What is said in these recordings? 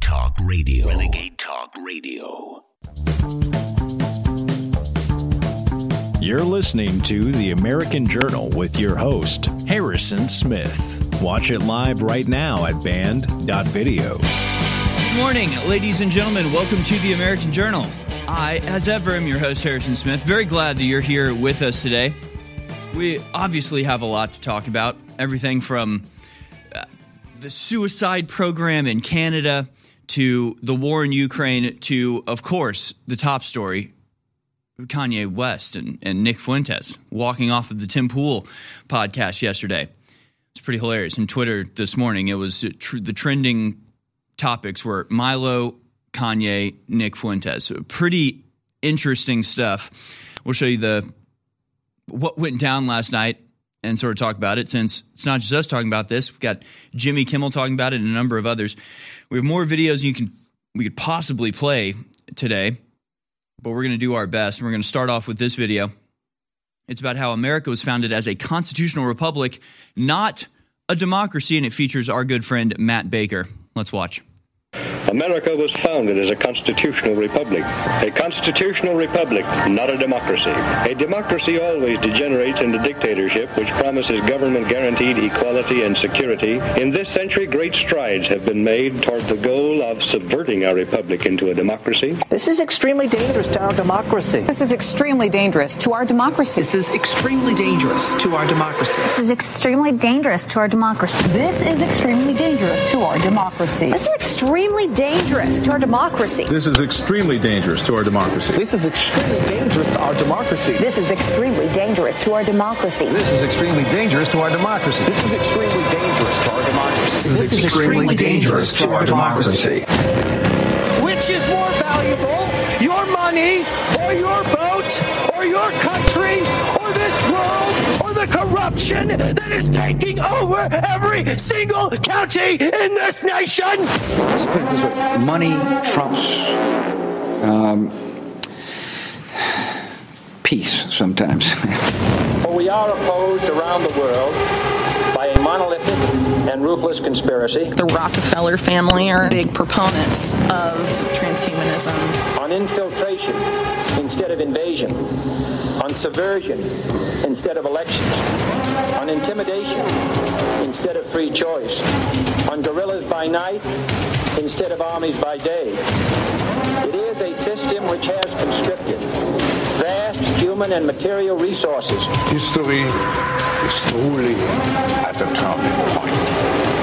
Renegade Talk Radio. Renegade Talk Radio. You're listening to The American Journal with your host, Harrison Smith. Watch it live right now at band.video. Good morning, ladies and gentlemen. Welcome to the American Journal. I, as ever, am your host, Harrison Smith. Very glad that you're here with us today. We obviously have a lot to talk about. Everything from uh, the suicide program in Canada to the war in Ukraine to, of course, the top story Kanye West and, and Nick Fuentes walking off of the Tim Pool podcast yesterday. It's pretty hilarious. On Twitter this morning, it was tr- the trending topics were Milo, Kanye, Nick Fuentes. So pretty interesting stuff. We'll show you the what went down last night and sort of talk about it since it's not just us talking about this. We've got Jimmy Kimmel talking about it and a number of others. We have more videos you can we could possibly play today, but we're going to do our best. And we're going to start off with this video. It's about how America was founded as a constitutional republic, not a democracy, and it features our good friend Matt Baker. Let's watch. America was founded as a constitutional republic. A constitutional republic, not a democracy. A democracy always degenerates into dictatorship, which promises government guaranteed equality and security. In this century, great strides have been made toward the goal of subverting our republic into a democracy. This is extremely dangerous to our democracy. This is extremely dangerous to our democracy. This is extremely dangerous to our democracy. This is extremely dangerous to our democracy. This is extremely dangerous to our democracy. This is extremely dangerous to our democracy. This is extremely dangerous to our democracy. This is extremely dangerous to our democracy. This is extremely dangerous to our democracy. This is extremely dangerous to our democracy. This is extremely dangerous to our democracy. This is extremely dangerous to our democracy. Which is more valuable, your money or your boat or your country or this world or the corruption that is taking over every single county in this nation? Let's put it this way money trumps um, peace sometimes. For we are opposed around the world by a monolithic and ruthless conspiracy. The Rockefeller family are big proponents of transhumanism. On infiltration instead of invasion. On subversion instead of elections. On intimidation instead of free choice. On guerrillas by night instead of armies by day. It is a system which has conscripted vast human and material resources. History is truly at turning point.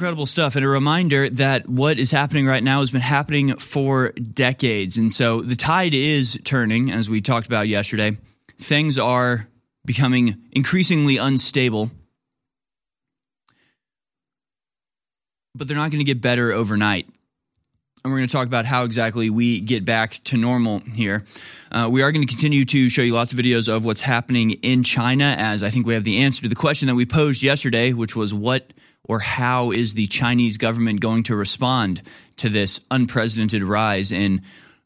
Incredible stuff. And a reminder that what is happening right now has been happening for decades. And so the tide is turning, as we talked about yesterday. Things are becoming increasingly unstable. But they're not going to get better overnight. And we're going to talk about how exactly we get back to normal here. Uh, we are going to continue to show you lots of videos of what's happening in China, as I think we have the answer to the question that we posed yesterday, which was what or how is the Chinese government going to respond to this unprecedented rise in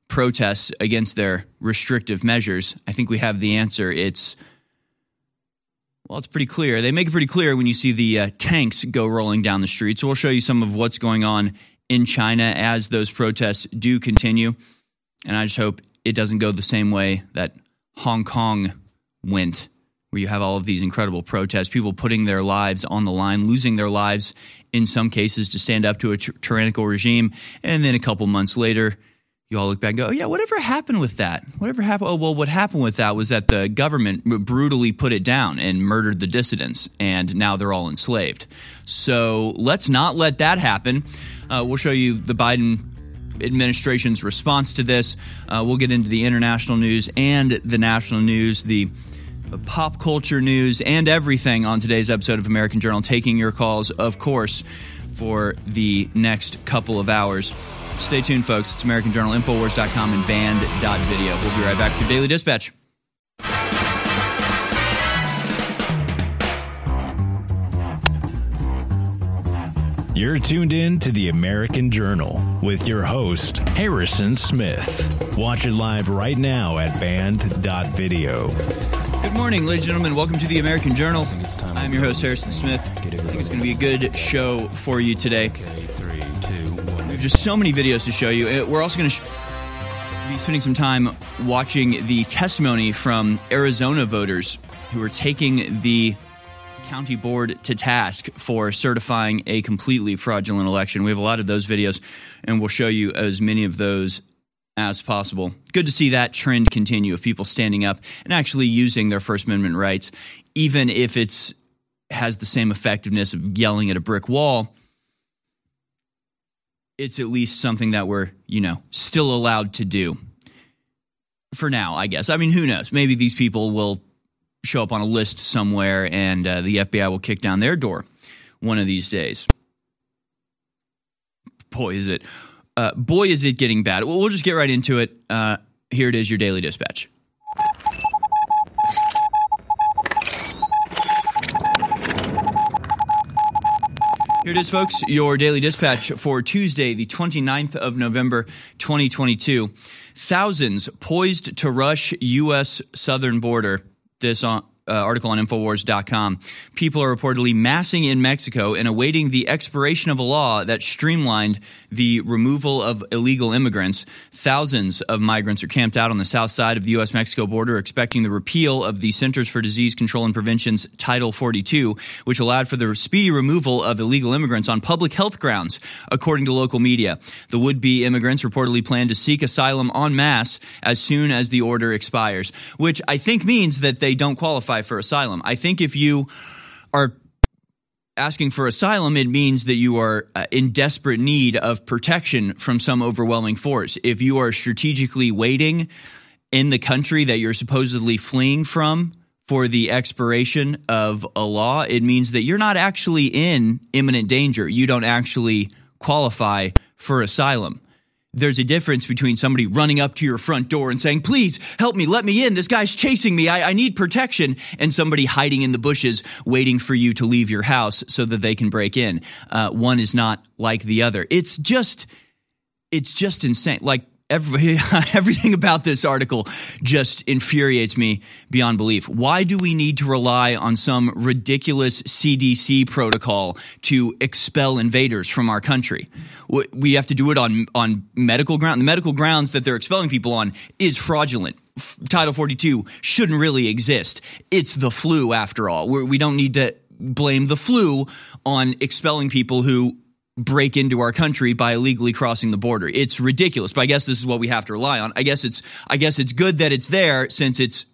protests against their restrictive measures? I think we have the answer. It's well, it's pretty clear. They make it pretty clear when you see the uh, tanks go rolling down the street. So we'll show you some of what's going on in China as those protests do continue. And I just hope it doesn't go the same way that Hong Kong went, where you have all of these incredible protests, people putting their lives on the line, losing their lives in some cases to stand up to a tyrannical regime. And then a couple months later, you all look back and go, oh, yeah, whatever happened with that? Whatever happened? Oh, well, what happened with that was that the government brutally put it down and murdered the dissidents, and now they're all enslaved. So let's not let that happen. Uh, we'll show you the Biden administration's response to this. Uh, we'll get into the international news and the national news, the pop culture news, and everything on today's episode of American Journal. Taking your calls, of course, for the next couple of hours. Stay tuned, folks. It's American Journal, Infowars.com, and band.video. We'll be right back with your Daily Dispatch. You're tuned in to the American Journal with your host, Harrison Smith. Watch it live right now at band.video. Good morning, ladies and gentlemen. Welcome to the American Journal. I'm your host, Harrison Smith. I think it's going to be a good show for you today. We have just so many videos to show you. Uh, We're also going to sh- be spending some time watching the testimony from Arizona voters who are taking the county board to task for certifying a completely fraudulent election. We have a lot of those videos, and we'll show you as many of those as possible. Good to see that trend continue of people standing up and actually using their First Amendment rights, even if it's has the same effectiveness of yelling at a brick wall. It's at least something that we're, you know, still allowed to do. For now, I guess. I mean, who knows? Maybe these people will show up on a list somewhere and uh, the FBI will kick down their door one of these days. Boy, is it. Uh, boy, is it getting bad. Well, we'll just get right into it. Uh, here it is, your daily dispatch. Here it is, folks, your daily dispatch for Tuesday, the 29th of November, 2022. Thousands poised to rush U.S. southern border. This on, uh, article on Infowars.com. People are reportedly massing in Mexico and awaiting the expiration of a law that streamlined the removal of illegal immigrants. Thousands of migrants are camped out on the south side of the U.S. Mexico border, expecting the repeal of the Centers for Disease Control and Prevention's Title 42, which allowed for the speedy removal of illegal immigrants on public health grounds, according to local media. The would be immigrants reportedly plan to seek asylum en masse as soon as the order expires, which I think means that they don't qualify for asylum. I think if you are asking for asylum, it means that you are uh, in desperate need of protection from some overwhelming force. If you are strategically waiting in the country that you're supposedly fleeing from for the expiration of a law, it means that you're not actually in imminent danger. You don't actually qualify for asylum there's a difference between somebody running up to your front door and saying, please help me, let me in. This guy's chasing me. I, I, need protection. And somebody hiding in the bushes waiting for you to leave your house so that they can break in. Uh, one is not like the other. It's just, it's just insane. Like, Every, everything about this article just infuriates me beyond belief. Why do we need to rely on some ridiculous CDC protocol to expel invaders from our country? We have to do it on on medical ground. The medical grounds that they're expelling people on is fraudulent. Title 42 shouldn't really exist. It's the flu after all. We're, we do not need to blame the flu on expelling people who break into our country by illegally crossing the border. It's ridiculous, but I guess this is what we have to rely on. I guess it's I guess it's good that it's there since it's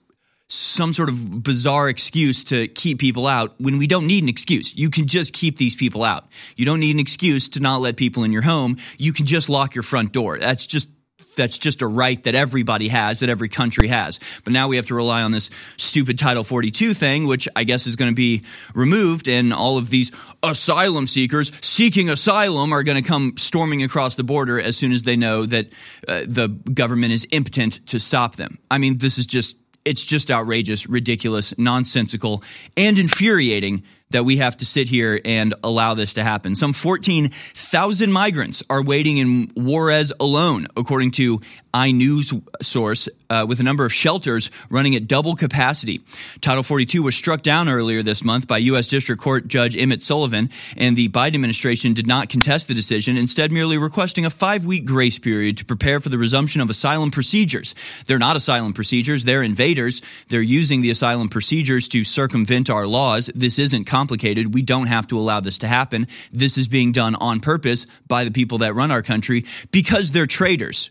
some sort of bizarre excuse to keep people out when we don't need an excuse. You can just keep these people out. You don't need an excuse to not let people in your home. You can just lock your front door. That's just that's just a right that everybody has, that every country has. But now we have to rely on this stupid Title 42 thing, which I guess is going to be removed, and all of these asylum seekers seeking asylum are going to come storming across the border as soon as they know that uh, the government is impotent to stop them. I mean, this is just it's just outrageous, ridiculous, nonsensical, and infuriating that we have to sit here and allow this to happen. Some 14,000 migrants are waiting in Juarez alone, according to iNews source, uh, with a number of shelters running at double capacity. Title 42 was struck down earlier this month by U.S. District Court Judge Emmett Sullivan, and the Biden administration did not contest the decision, instead merely requesting a five-week grace period to prepare for the resumption of asylum procedures. They're not asylum procedures; they're invaders. They're using the asylum procedures to circumvent our laws. This isn't complicated. We don't have to allow this to happen. This is being done on purpose by the people that run our country because they're traitors.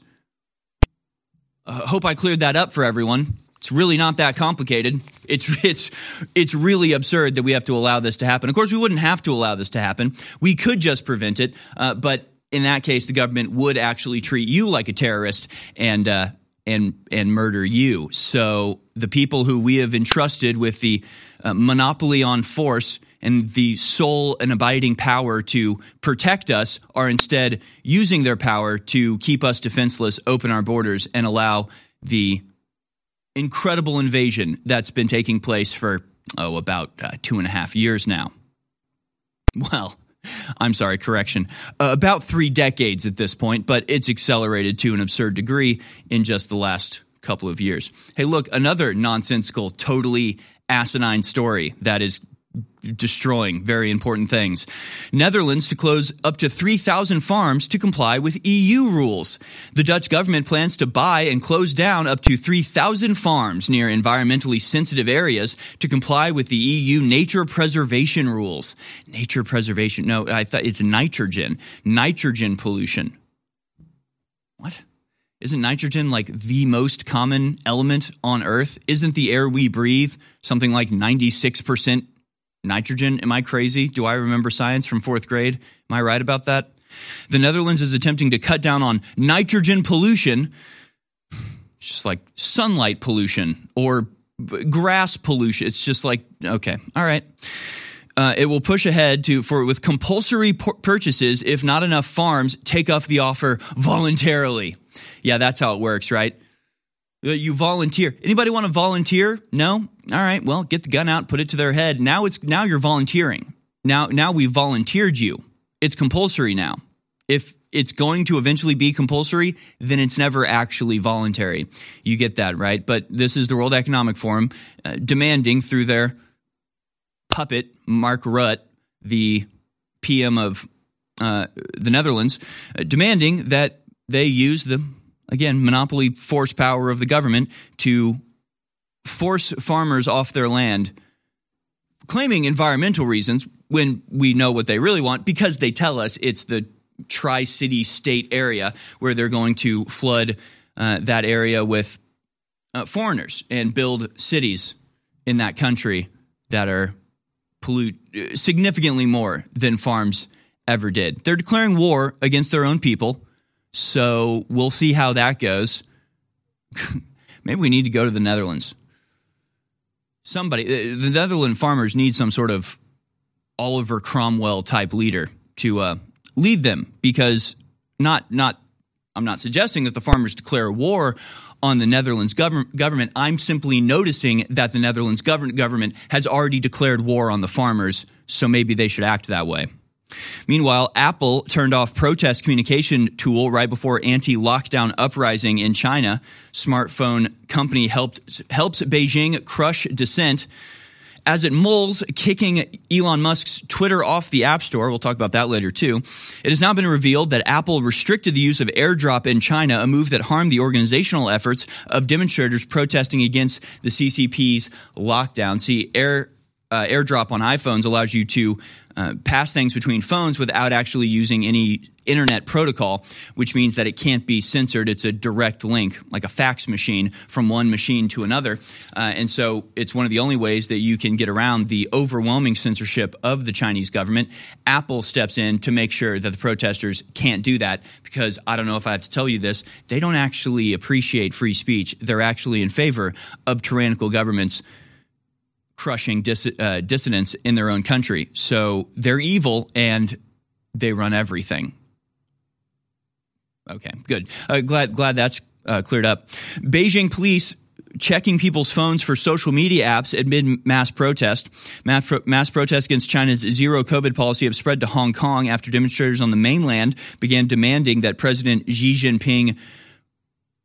Uh, hope I cleared that up for everyone. It's really not that complicated. It's it's it's really absurd that we have to allow this to happen. Of course, we wouldn't have to allow this to happen. We could just prevent it, uh, but in that case, the government would actually treat you like a terrorist and uh, and and murder you. So the people who we have entrusted with the uh, monopoly on force and the sole and abiding power to protect us are instead using their power to keep us defenseless, open our borders, and allow the incredible invasion that's been taking place for, oh, about uh, two and a half years now. Well, I'm sorry, correction. Uh, about three decades at this point, but it's accelerated to an absurd degree in just the last couple of years. Hey, look, another nonsensical, totally asinine story that is destroying very important things. Netherlands to close up to 3,000 farms to comply with EU rules. The Dutch government plans to buy and close down up to 3,000 farms near environmentally sensitive areas to comply with the EU nature preservation rules. Nature preservation. No, I thought it's nitrogen. Nitrogen pollution. What? Isn't nitrogen like the most common element on Earth? Isn't the air we breathe something like 96% nitrogen? Am I crazy? Do I remember science from fourth grade? Am I right about that? The Netherlands is attempting to cut down on nitrogen pollution, just like sunlight pollution or grass pollution. It's just like, okay, all right. Uh, it will push ahead to for with compulsory purchases if not enough farms take up the offer voluntarily. Yeah, that's how it works, right? Uh, you volunteer. Anybody want to volunteer? No? All right. Well, get the gun out, put it to their head. Now it's now you're volunteering. Now now we volunteered you. It's compulsory now. If it's going to eventually be compulsory, then it's never actually voluntary. You get that, right? But this is the World Economic Forum uh, demanding through their puppet Mark Rutte, the PM of uh, the Netherlands, uh, demanding that they use the again, monopoly force power of the government to force farmers off their land, claiming environmental reasons when we know what they really want because they tell us it's the Tri City state area where they're going to flood uh, that area with uh, foreigners and build cities in that country that are pollute uh, significantly more than farms ever did. They're declaring war against their own people so we'll see how that goes. Maybe we need to go to the Netherlands. Somebody, the Netherlands farmers need some sort of Oliver Cromwell type leader to uh, lead them because not not I'm not suggesting that the farmers declare war on the Netherlands government. Government. I'm simply noticing that the Netherlands government government has already declared war on the farmers, so maybe they should act that way. Meanwhile, Apple turned off protest communication tool right before anti-lockdown uprising in China. Smartphone company helped helps Beijing crush dissent as it mulls kicking Elon Musk's Twitter off the App Store. We'll talk about that later too. It has now been revealed that Apple restricted the use of AirDrop in China, a move that harmed the organizational efforts of demonstrators protesting against the CCP's lockdown. See, Air uh, AirDrop on iPhones allows you to uh, pass things between phones without actually using any internet protocol, which means that it can't be censored. It's a direct link, like a fax machine, from one machine to another. Uh, and so it's one of the only ways that you can get around the overwhelming censorship of the Chinese government. Apple steps in to make sure that the protesters can't do that because I don't know if I have to tell you this, they don't actually appreciate free speech. They're actually in favor of tyrannical governments crushing dis- uh, dissidents in their own country. So they're evil and they run everything. Okay, good. Uh, glad glad that's uh, cleared up. Beijing police checking people's phones for social media apps amid mass protest. Mass, pro- mass protests against China's zero COVID policy have spread to Hong Kong after demonstrators on the mainland began demanding that President Xi Jinping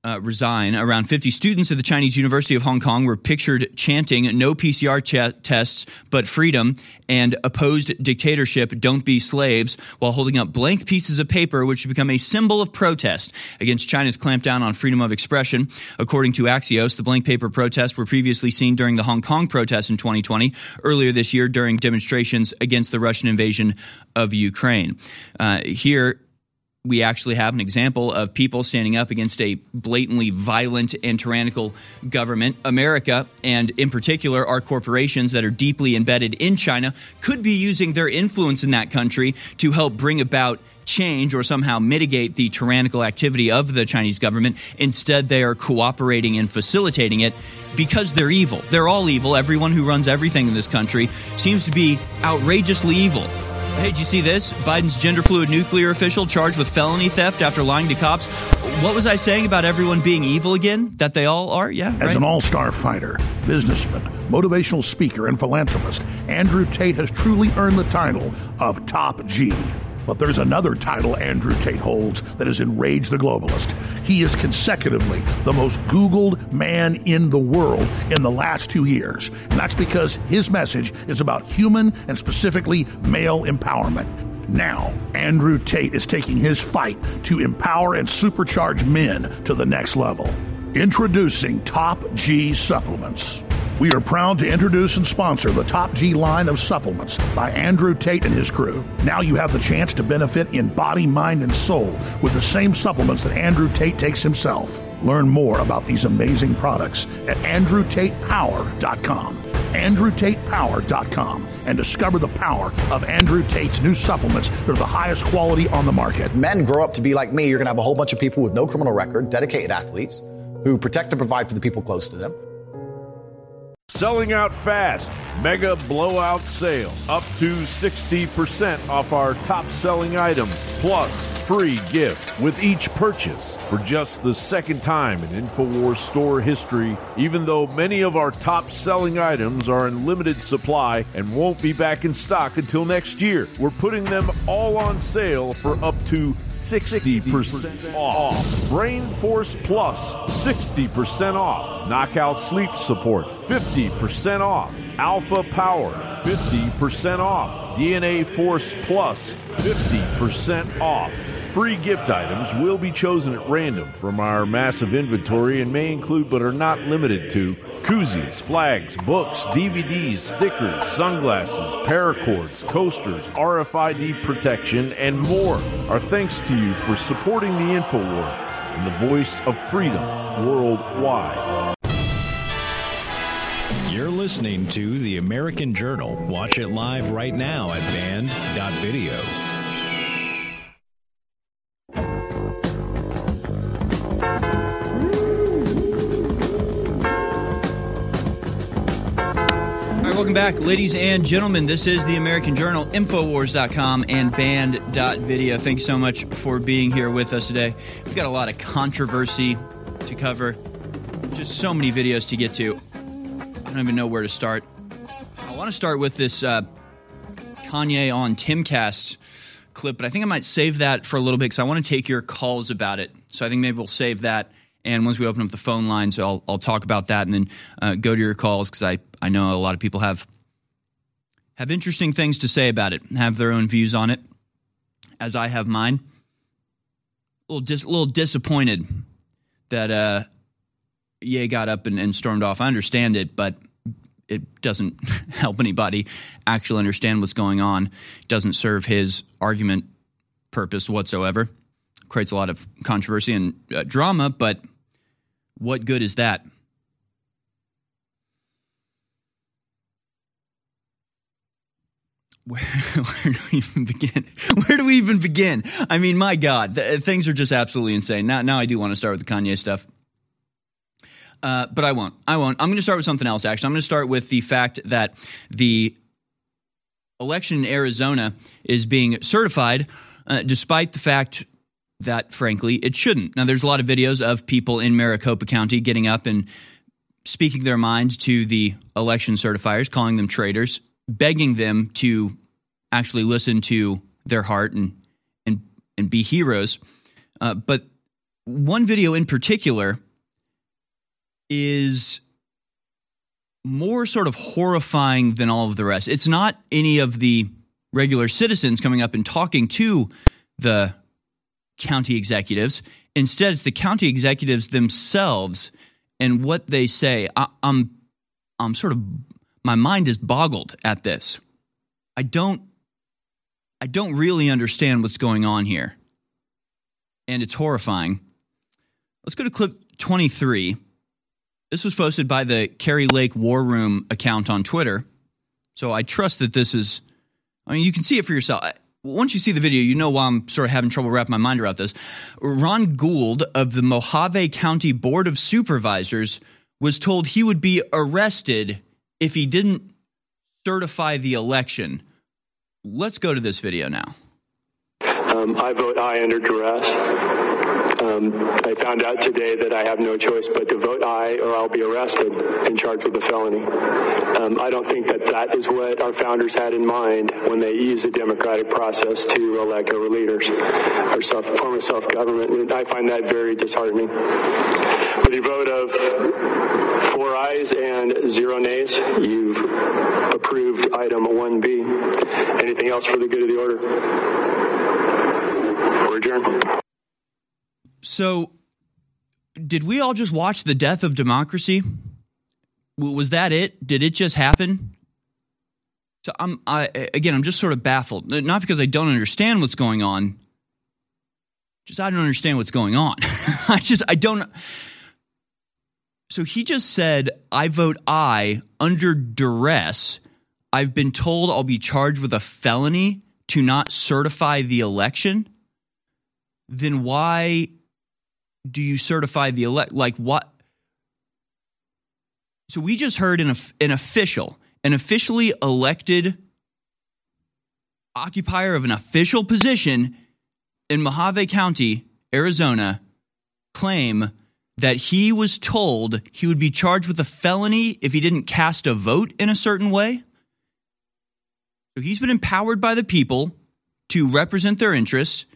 uh, resign. Around 50 students at the Chinese University of Hong Kong were pictured chanting no PCR ch- tests but freedom and opposed dictatorship, don't be slaves, while holding up blank pieces of paper which have become a symbol of protest against China's clampdown on freedom of expression. According to Axios, the blank paper protests were previously seen during the Hong Kong protests in 2020, earlier this year during demonstrations against the Russian invasion of Ukraine. Uh, here, we actually have an example of people standing up against a blatantly violent and tyrannical government. America, and in particular, our corporations that are deeply embedded in China, could be using their influence in that country to help bring about change or somehow mitigate the tyrannical activity of the Chinese government. Instead, they are cooperating and facilitating it because they're evil. They're all evil. Everyone who runs everything in this country seems to be outrageously evil. Hey, did you see this? Biden's gender fluid nuclear official charged with felony theft after lying to cops. What was I saying about everyone being evil again? That they all are? Yeah. As right? an all star fighter, businessman, motivational speaker, and philanthropist, Andrew Tate has truly earned the title of Top G. But there's another title Andrew Tate holds that has enraged the globalist. He is consecutively the most Googled man in the world in the last two years. And that's because his message is about human and specifically male empowerment. Now, Andrew Tate is taking his fight to empower and supercharge men to the next level. Introducing Top G Supplements. We are proud to introduce and sponsor the Top G line of supplements by Andrew Tate and his crew. Now you have the chance to benefit in body, mind, and soul with the same supplements that Andrew Tate takes himself. Learn more about these amazing products at andrewtatepower.com. andrewtatepower.com and discover the power of Andrew Tate's new supplements that are the highest quality on the market. Men grow up to be like me, you're going to have a whole bunch of people with no criminal record, dedicated athletes who protect and provide for the people close to them. Selling out fast. Mega blowout sale. Up to 60% off our top selling items. Plus, free gift with each purchase for just the second time in InfoWars store history, even though many of our top selling items are in limited supply and won't be back in stock until next year. We're putting them all on sale for up to 60% off. Brain Force Plus, 60% off. Knockout sleep support, 50% off. Alpha Power, 50% off. DNA Force Plus, 50% off. Free gift items will be chosen at random from our massive inventory and may include but are not limited to koozies, flags, books, DVDs, stickers, sunglasses, paracords, coasters, RFID protection, and more. Our thanks to you for supporting the InfoWar and the voice of freedom worldwide. Listening to The American Journal. Watch it live right now at band.video. Back, ladies and gentlemen. This is the American Journal, Infowars.com, and Band.video. Thanks so much for being here with us today. We've got a lot of controversy to cover, just so many videos to get to. I don't even know where to start. I want to start with this uh, Kanye on Timcast clip, but I think I might save that for a little bit because I want to take your calls about it. So I think maybe we'll save that. And once we open up the phone lines, I'll, I'll talk about that and then uh, go to your calls because I, I know a lot of people have have interesting things to say about it, have their own views on it, as I have mine. A little, dis- little disappointed that uh, Ye got up and, and stormed off. I understand it, but it doesn't help anybody actually understand what's going on. It doesn't serve his argument purpose whatsoever. Creates a lot of controversy and uh, drama, but what good is that? Where, where, do we even begin? Where do we even begin? I mean, my God, th- things are just absolutely insane. Now, now I do want to start with the Kanye stuff. Uh, but I won't. I won't. I'm going to start with something else, actually. I'm going to start with the fact that the election in Arizona is being certified, uh, despite the fact that, frankly, it shouldn't. Now, there's a lot of videos of people in Maricopa County getting up and speaking their minds to the election certifiers, calling them traitors, begging them to actually listen to their heart and and and be heroes. Uh, but one video in particular is more sort of horrifying than all of the rest. It's not any of the regular citizens coming up and talking to the county executives. Instead, it's the county executives themselves and what they say. I, I'm, I'm sort of, my mind is boggled at this. I don't, I don't really understand what's going on here. and it's horrifying. Let's go to clip 23. This was posted by the Kari Lake War Room account on Twitter. So I trust that this is, I mean, you can see it for yourself. Once you see the video, you know why I'm sort of having trouble wrapping my mind around this. Ron Gould of the Mohave County Board of Supervisors was told he would be arrested if he didn't certify the election. Let's go to this video now. Um, I vote aye under duress. Um, I found out today that I have no choice but to vote aye or I'll be arrested and charged with a felony. Um, I don't think that that is what our founders had in mind when they used the democratic process to elect our leaders, our self, form of self-government. And I find that very disheartening. With your vote of four ayes and zero nays, you've approved item 1B. Anything else for the good of the order? We're adjourned. So, did we all just watch the death of democracy? Was that it? Did it just happen? So I'm I again I'm just sort of baffled. Not because I don't understand what's going on. Just I don't understand what's going on. I just I don't So he just said I vote I under duress. I've been told I'll be charged with a felony to not certify the election. Then why do you certify the elect? Like what? So we just heard an, an official, an officially elected occupier of an official position in Mohave County, Arizona, claim that he was told he would be charged with a felony if he didn't cast a vote in a certain way. So he's been empowered by the people to represent their interests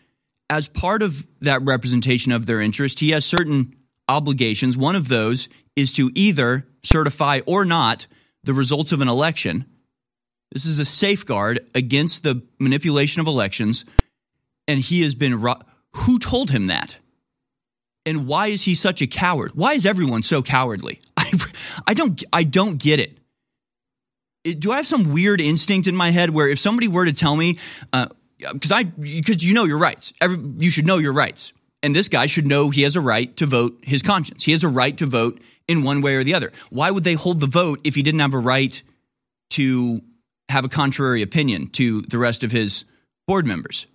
as part of that representation of their interest, he has certain obligations. One of those is to either certify or not the results of an election. This is a safeguard against the manipulation of elections. And he has been. Who told him that? And why is he such a coward? Why is everyone so cowardly? I, I don't. I don't get it. Do I have some weird instinct in my head where if somebody were to tell me, uh, Uh, because I because you know your rights. Every, you should know your rights, and this guy should know he has a right to vote his conscience. He has a right to vote in one way or the other. Why would they hold the vote if he didn't have a right to have a contrary opinion to the rest of his board members?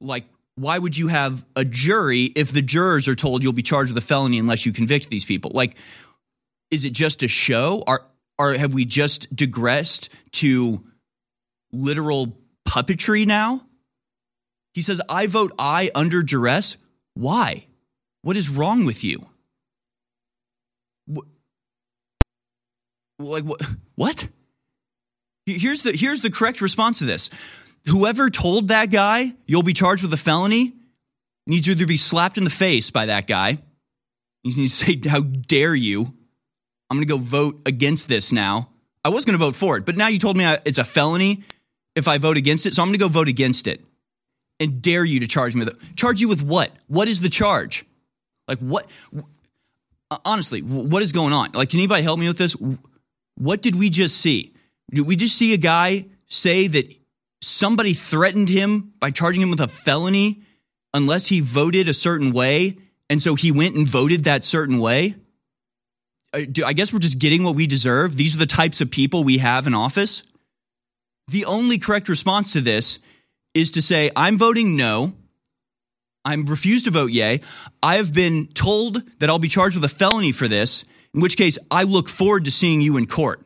Like, why would you have a jury if the jurors are told you'll be charged with a felony unless you convict these people? Like, is it just a show? Are or have we just digressed to literal puppetry now? He says, I vote I under duress. Why? What is wrong with you? Like what? What? Here's the here's the correct response to this. Whoever told that guy you'll be charged with a felony needs to either be slapped in the face by that guy. You need to say, "How dare you?" I'm going to go vote against this now. I was going to vote for it, but now you told me it's a felony if I vote against it. So I'm going to go vote against it and dare you to charge me with it. Charge you with what? What is the charge? Like what? Honestly, what is going on? Like, can anybody help me with this? What did we just see? Did we just see a guy say that somebody threatened him by charging him with a felony unless he voted a certain way? And so he went and voted that certain way? Uh, I guess we're just getting what we deserve. These are the types of people we have in office. The only correct response to this is to say, I'm voting no. I'm refused to vote yay. I have been told that I'll be charged with a felony for this, in which case I look forward to seeing you in court.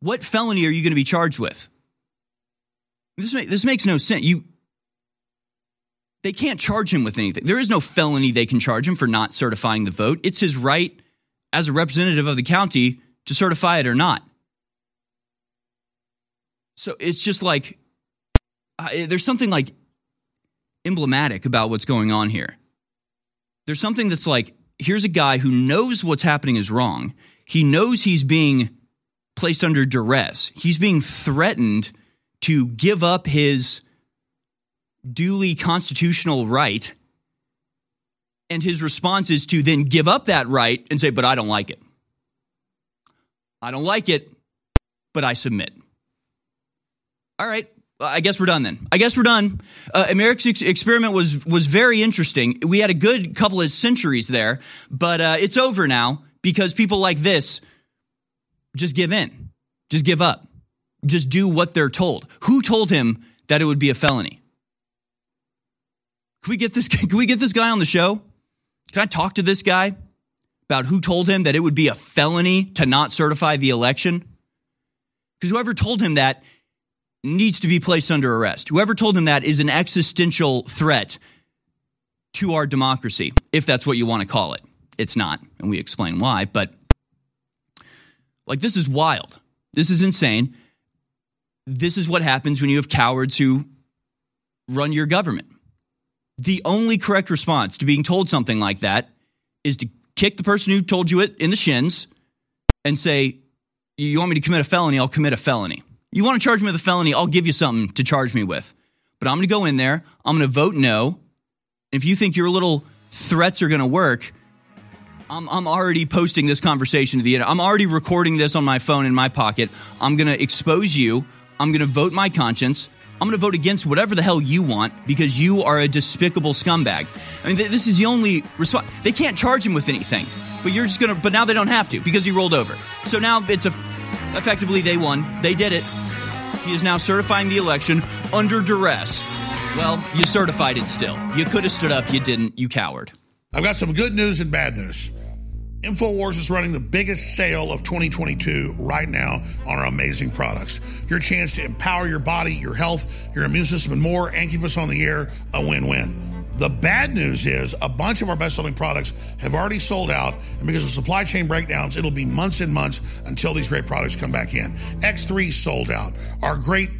What felony are you going to be charged with? This, this makes no sense. You, they can't charge him with anything. There is no felony they can charge him for not certifying the vote. It's his right as a representative of the county to certify it or not. So it's just like uh, there's something like emblematic about what's going on here. There's something that's like here's a guy who knows what's happening is wrong. He knows he's being placed under duress. He's being threatened to give up his duly constitutional right. And his response is to then give up that right and say, But I don't like it. I don't like it, but I submit all right, I guess we're done then. I guess we're done. Uh, America's ex- experiment was was very interesting. We had a good couple of centuries there, but uh, it's over now because people like this just give in, just give up, just do what they're told. Who told him that it would be a felony? Can we get this? Can we get this guy on the show? Can I talk to this guy about who told him that it would be a felony to not certify the election? Because whoever told him that needs to be placed under arrest. Whoever told him that is an existential threat to our democracy, if that's what you want to call it. It's not, and we explain why, but like this is wild. This is insane. This is what happens when you have cowards who run your government. The only correct response to being told something like that is to kick the person who told you it in the shins and say, You want me to commit a felony? I'll commit a felony. You want to charge me with a felony? I'll give you something to charge me with. But I'm going to go in there. I'm going to vote no. If you think your little threats are going to work, I'm, I'm already posting this conversation to the internet. I'm already recording this on my phone in my pocket. I'm going to expose you. I'm going to vote my conscience. I'm going to vote against whatever the hell you want because you are a despicable scumbag. I mean, th- this is the only response. They can't charge him with anything, but you're just going to, but now they don't have to because he rolled over. So now it's a, effectively they won. They did it. He is now certifying the election under duress. Well, you certified it still. You could have stood up. You didn't. You coward. I've got some good news and bad news. InfoWars is running the biggest sale of 2022 right now on our amazing products. Your chance to empower your body, your health, your immune system, and more, and keep us on the air a win win. The bad news is a bunch of our best selling products have already sold out, and because of supply chain breakdowns, it'll be months and months until these great products come back in. X3 sold out. Our great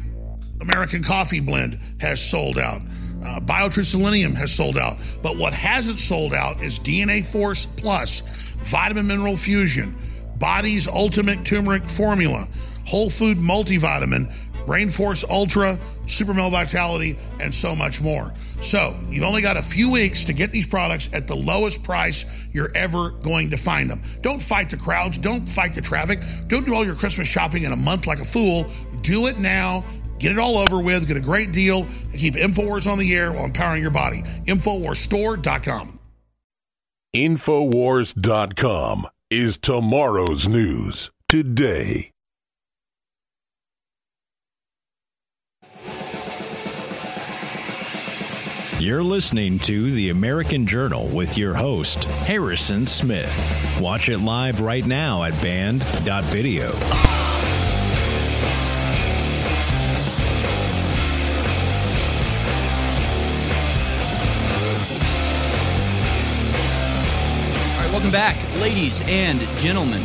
American coffee blend has sold out. Uh, BioTrue Selenium has sold out. But what hasn't sold out is DNA Force Plus, Vitamin Mineral Fusion, Body's Ultimate Turmeric Formula, Whole Food Multivitamin, Brain Force Ultra, Super Male Vitality, and so much more. So you've only got a few weeks to get these products at the lowest price you're ever going to find them. Don't fight the crowds. Don't fight the traffic. Don't do all your Christmas shopping in a month like a fool. Do it now. Get it all over with, get a great deal, and keep InfoWars on the air while empowering your body. InfoWarsStore.com. InfoWars.com is tomorrow's news today. You're listening to The American Journal with your host, Harrison Smith. Watch it live right now at band.video. All right, welcome back, ladies and gentlemen.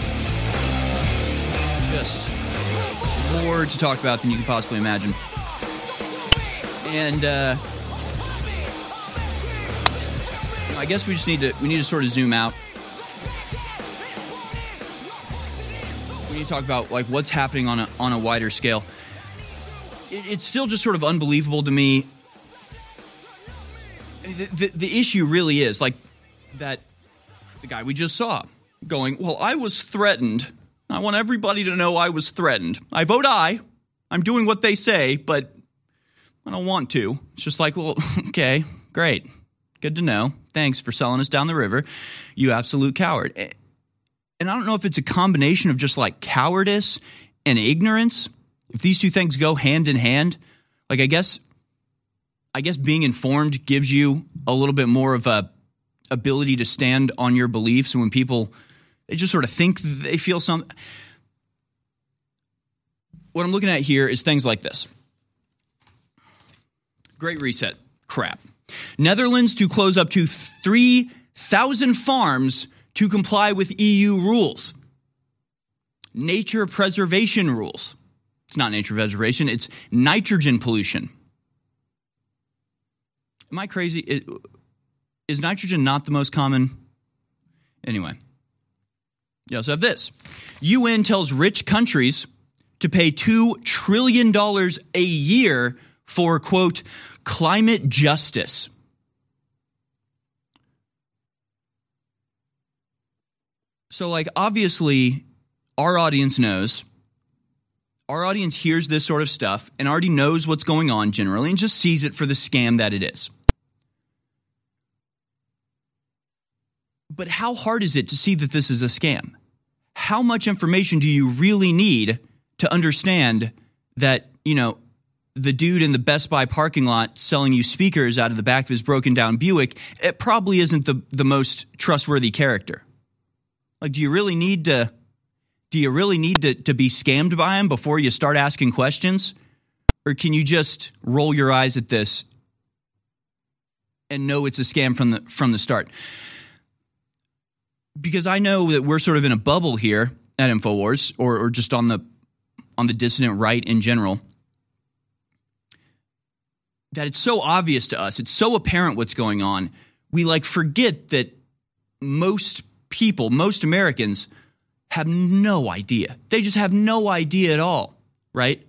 Just more to talk about than you can possibly imagine. And uh, I guess we just need to we need to sort of zoom out. We need to talk about like what's happening on a on a wider scale. It, it's still just sort of unbelievable to me. The, the, the issue really is like that the guy we just saw going, Well, I was threatened. I want everybody to know I was threatened. I vote aye. I'm doing what they say, but I don't want to. It's just like, Well, okay, great. Good to know. Thanks for selling us down the river, you absolute coward. And I don't know if it's a combination of just like cowardice and ignorance. If these two things go hand in hand, like I guess I guess being informed gives you a little bit more of a ability to stand on your beliefs when people they just sort of think they feel something what i'm looking at here is things like this great reset crap netherlands to close up to 3000 farms to comply with eu rules. Nature preservation rules. It's not nature preservation it's nitrogen pollution. Am i crazy? Is nitrogen not the most common? Anyway, you also have this. UN tells rich countries to pay $2 trillion a year for, quote, climate justice. So, like, obviously, our audience knows, our audience hears this sort of stuff and already knows what's going on generally and just sees it for the scam that it is. But how hard is it to see that this is a scam? How much information do you really need to understand that, you know, the dude in the Best Buy parking lot selling you speakers out of the back of his broken down Buick, it probably isn't the, the most trustworthy character. Like, do you really need to do you really need to, to be scammed by him before you start asking questions? Or can you just roll your eyes at this and know it's a scam from the from the start? Because I know that we're sort of in a bubble here at InfoWars or, or just on the on the dissident right in general that it's so obvious to us, it's so apparent what's going on. We like forget that most people, most Americans have no idea. They just have no idea at all, right?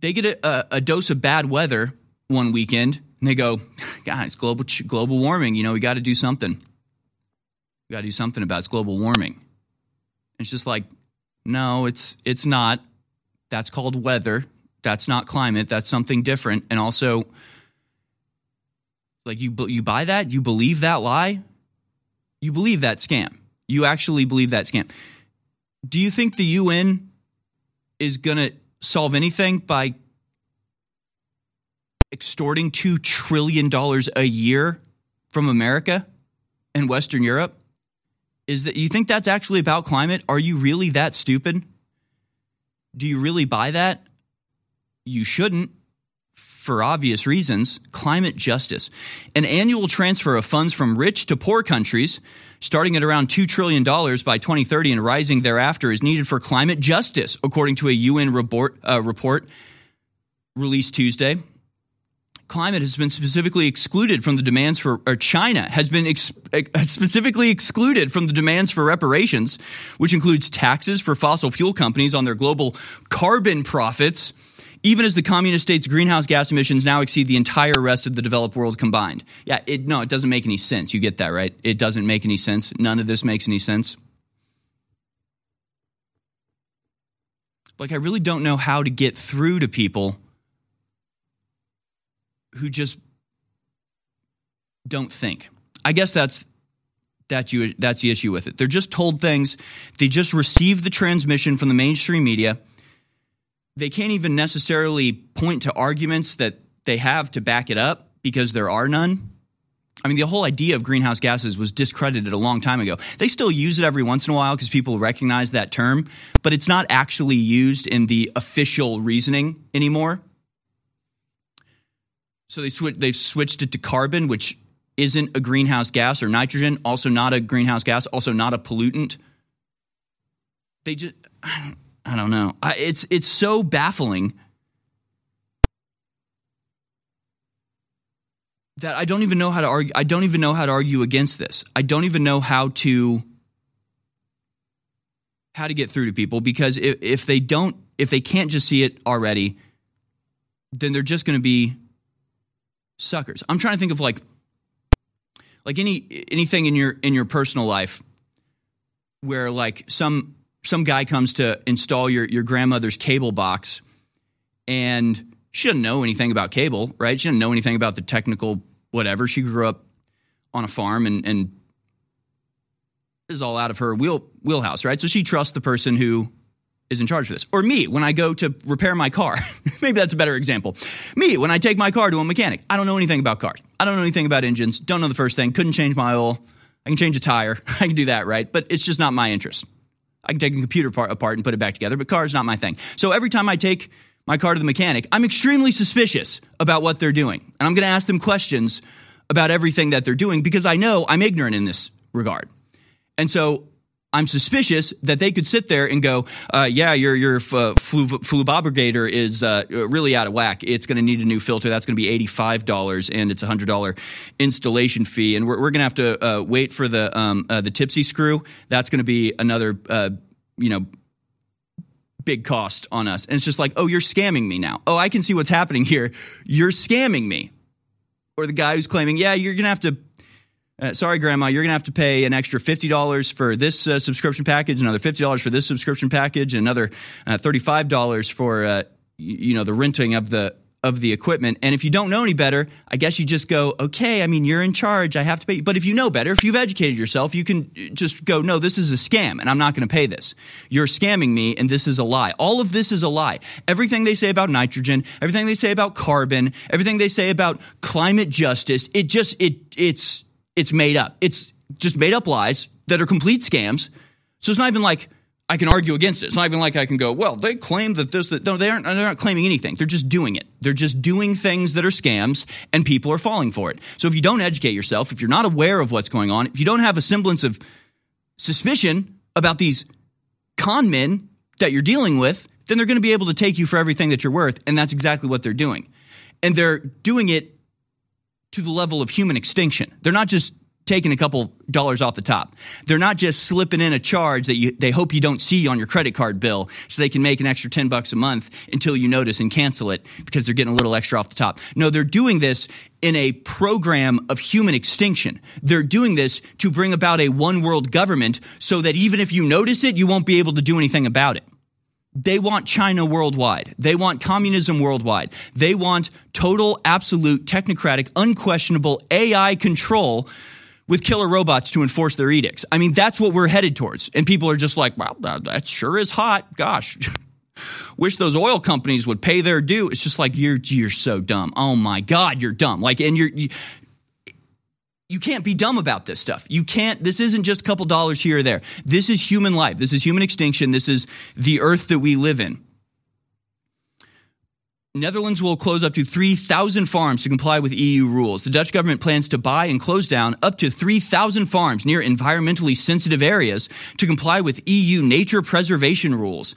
They get a, a, a dose of bad weather one weekend and they go, guys, global global warming. You know, we got to do something. We got to do something about it's global warming. And it's just like, no, it's it's not. That's called weather. That's not climate. That's something different. And also, like you you buy that, you believe that lie, you believe that scam. You actually believe that scam. Do you think the UN is going to solve anything by extorting $2 trillion a year from America and Western Europe? Is that you think that's actually about climate? Are you really that stupid? Do you really buy that? You shouldn't for obvious reasons, climate justice. An annual transfer of funds from rich to poor countries, starting at around $2 trillion by 2030 and rising thereafter, is needed for climate justice, according to a UN report, uh, report released Tuesday. Climate has been specifically excluded from the demands for, or China has been ex, specifically excluded from the demands for reparations, which includes taxes for fossil fuel companies on their global carbon profits even as the communist states' greenhouse gas emissions now exceed the entire rest of the developed world combined. Yeah, it, no, it doesn't make any sense. You get that, right? It doesn't make any sense. None of this makes any sense. Like, I really don't know how to get through to people who just don't think. I guess that's that's you that's the issue with it. They're just told things. They just receive the transmission from the mainstream media they can't even necessarily point to arguments that they have to back it up because there are none. I mean, the whole idea of greenhouse gases was discredited a long time ago. They still use it every once in a while because people recognize that term, but it's not actually used in the official reasoning anymore. So they sw- they've switched it to carbon, which isn't a greenhouse gas, or nitrogen, also not a greenhouse gas, also not a pollutant. They just. I don't know. I, it's it's so baffling that I don't even know how to argue. I don't even know how to argue against this. I don't even know how to how to get through to people because if, if they don't, if they can't just see it already, then they're just going to be suckers. I'm trying to think of like like any anything in your in your personal life where like some some guy comes to install your, your grandmother's cable box and she doesn't know anything about cable, right? She doesn't know anything about the technical whatever. She grew up on a farm and, and this is all out of her wheel, wheelhouse, right? So she trusts the person who is in charge of this. Or me, when I go to repair my car. Maybe that's a better example. Me, when I take my car to a mechanic, I don't know anything about cars. I don't know anything about engines. Don't know the first thing. Couldn't change my oil. I can change a tire. I can do that, right? But it's just not my interest. I can take a computer part apart and put it back together, but cars not my thing. So every time I take my car to the mechanic, I'm extremely suspicious about what they're doing. And I'm going to ask them questions about everything that they're doing because I know I'm ignorant in this regard. And so I'm suspicious that they could sit there and go, uh, "Yeah, your your uh, flubobrigator is uh, really out of whack. It's going to need a new filter. That's going to be eighty five dollars, and it's a hundred dollar installation fee. And we're, we're going to have to uh, wait for the um, uh, the tipsy screw. That's going to be another, you know." Big cost on us. And it's just like, oh, you're scamming me now. Oh, I can see what's happening here. You're scamming me. Or the guy who's claiming, yeah, you're going to have to Uh, sorry, Grandma, you're going to have to pay an extra $50 for this uh, subscription package, another $50 for this subscription package, another uh, $35 for uh, you know the renting of the of the equipment. And if you don't know any better, I guess you just go, okay, I mean, you're in charge. I have to pay. But if you know better, if you've educated yourself, you can just go, no, this is a scam and I'm not going to pay this. You're scamming me and this is a lie. All of this is a lie. Everything they say about nitrogen, everything they say about carbon, everything they say about climate justice, it just, it, it's, it's made up. It's just made up lies that are complete scams. So it's not even like, I can argue against it. It's not even like I can go, well, they claim that this, that, no, they aren't, they're not claiming anything. They're just doing it. They're just doing things that are scams and people are falling for it. So if you don't educate yourself, if you're not aware of what's going on, if you don't have a semblance of suspicion about these con men that you're dealing with, then they're going to be able to take you for everything that you're worth. And that's exactly what they're doing. And they're doing it to the level of human extinction. They're not just taking a couple dollars off the top. They're not just slipping in a charge that you, they hope you don't see on your credit card bill so they can make an extra 10 bucks a month until you notice and cancel it because they're getting a little extra off the top. No, they're doing this in a program of human extinction. They're doing this to bring about a one world government so that even if you notice it, you won't be able to do anything about it. They want China worldwide. They want communism worldwide. They want total, absolute, technocratic, unquestionable AI control with killer robots to enforce their edicts. I mean, that's what we're headed towards. And people are just like, well, uh, that sure is hot. Gosh. Wish those oil companies would pay their due. It's just like you're you're so dumb. Oh my god, you're dumb. Like and you're you, you can't be dumb about this stuff. You can't this isn't just a couple dollars here or there. This is human life. This is human extinction. This is the earth that we live in. Netherlands will close up to 3,000 farms to comply with EU rules. The Dutch government plans to buy and close down up to 3,000 farms near environmentally sensitive areas to comply with EU nature preservation rules.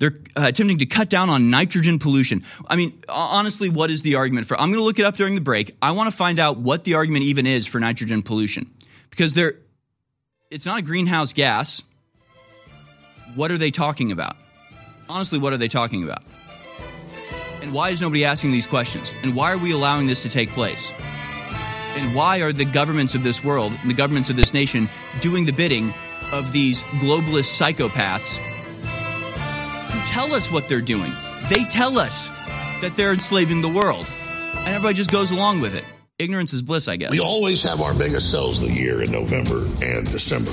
They're uh, attempting to cut down on nitrogen pollution. I mean, honestly, what is the argument for? I'm going to look it up during the break. I want to find out what the argument even is for nitrogen pollution because there, it's not a greenhouse gas. What are they talking about? Honestly, what are they talking about? And why is nobody asking these questions? And why are we allowing this to take place? And why are the governments of this world, the governments of this nation, doing the bidding of these globalist psychopaths who tell us what they're doing? They tell us that they're enslaving the world. And everybody just goes along with it. Ignorance is bliss, I guess. We always have our biggest sales of the year in November and December.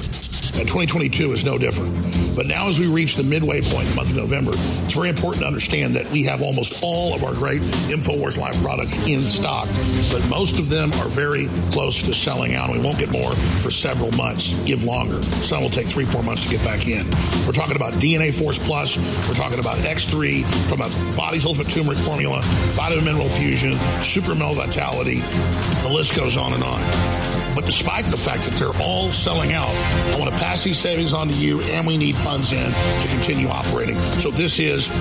And 2022 is no different. But now, as we reach the midway point in the month of November, it's very important to understand that we have almost all of our great InfoWars Life products in stock, but most of them are very close to selling out. We won't get more for several months, give longer. Some will take three, four months to get back in. We're talking about DNA Force Plus. We're talking about X3, we're talking about Body's Ultimate Turmeric Formula, Vitamin Mineral Fusion, Super Male Vitality. The list goes on and on. But despite the fact that they're all selling out, I want to pass these savings on to you, and we need funds in to continue operating. So this is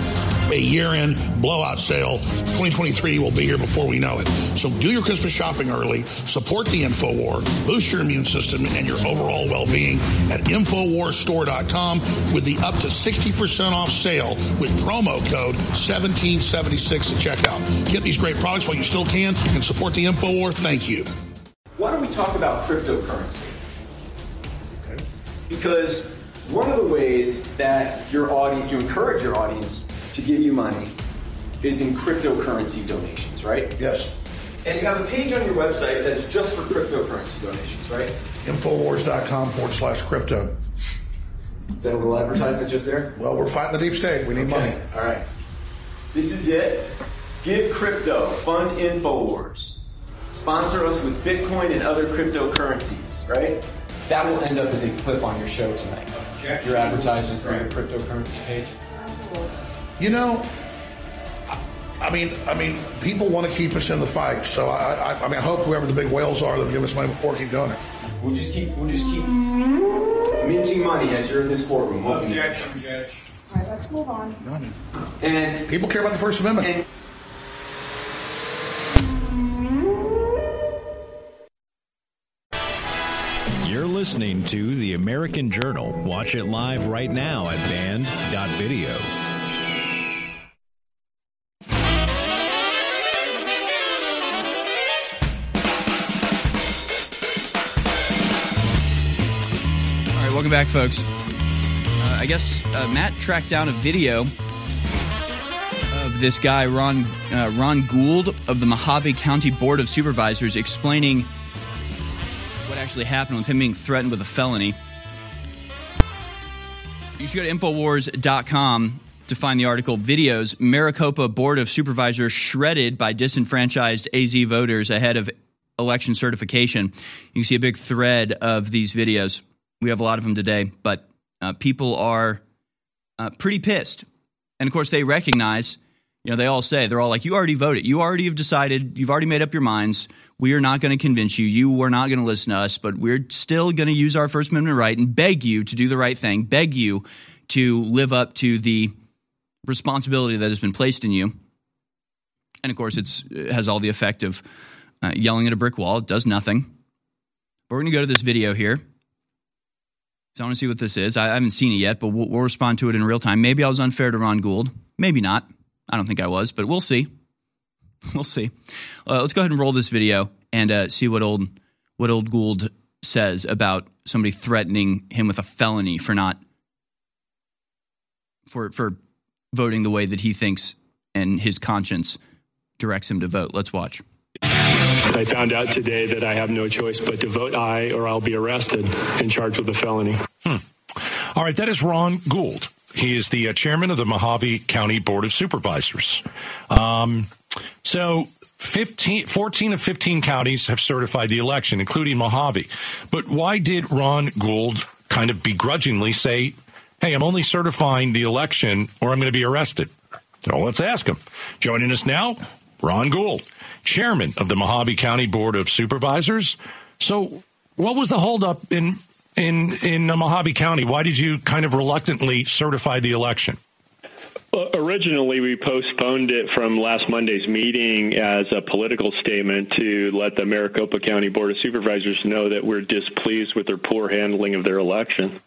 a year-end blowout sale. 2023 will be here before we know it. So do your Christmas shopping early, support the InfoWar, boost your immune system and your overall well-being at InfoWarsStore.com with the up to 60% off sale with promo code 1776 at checkout. Get these great products while you still can and support the InfoWar. Thank you. Why don't we talk about cryptocurrency? Okay. Because one of the ways that your audience, you encourage your audience to give you money is in cryptocurrency donations, right? Yes. And you have a page on your website that's just for cryptocurrency donations, right? Infowars.com forward slash crypto. Is that a little advertisement just there? Well, we're fighting the deep state. We need okay. money. All right. This is it. Give crypto. Fund Infowars. Sponsor us with Bitcoin and other cryptocurrencies, right? That will end up as a clip on your show tonight. Your advertisement for your cryptocurrency page. You know, I mean, I mean, people want to keep us in the fight. So I, I, I mean, I hope whoever the big whales are that give us money before keep doing it. We'll just keep, we'll just keep minting money as you're in this courtroom. Objection, Judge. All right, let's move on. You know, I mean, And people care about the First Amendment. And- listening to The American Journal. Watch it live right now at band.video. All right, welcome back, folks. Uh, I guess uh, Matt tracked down a video of this guy, Ron uh, Ron Gould of the Mohave County Board of Supervisors, explaining actually happened with him being threatened with a felony. You should go to Infowars.com to find the article Videos Maricopa Board of Supervisors shredded by disenfranchised AZ voters ahead of election certification. You can see a big thread of these videos. We have a lot of them today, but uh, people are uh, pretty pissed. And of course, they recognize, you know, they all say, they're all like, you already voted. You already have decided. You've already made up your minds. We are not going to convince you. You are not going to listen to us, but we're still going to use our First Amendment right and beg you to do the right thing, beg you to live up to the responsibility that has been placed in you. And of course, it's, it has all the effect of uh, yelling at a brick wall. It does nothing. But we're going to go to this video here. So I want to see what this is. I haven't seen it yet, but we'll, we'll respond to it in real time. Maybe I was unfair to Ron Gould. Maybe not. I don't think I was, but we'll see. We'll see. Uh, let's go ahead and roll this video and uh, see what old what old Gould says about somebody threatening him with a felony for not for for voting the way that he thinks and his conscience directs him to vote. Let's watch. I found out today that I have no choice but to vote aye or I'll be arrested and charged with a felony. Hmm. All right, that is Ron Gould. He is the uh, chairman of the Mohave County Board of Supervisors. Um, so 15, 14 of 15 counties have certified the election, including Mohave. But why did Ron Gould kind of begrudgingly say, hey, I'm only certifying the election or I'm going to be arrested? So let's ask him. Joining us now, Ron Gould, chairman of the Mohave County Board of Supervisors. So what was the holdup in in in Mohave County? Why did you kind of reluctantly certify the election? Well, originally, we postponed it from last Monday's meeting as a political statement to let the Maricopa County Board of Supervisors know that we're displeased with their poor handling of their election.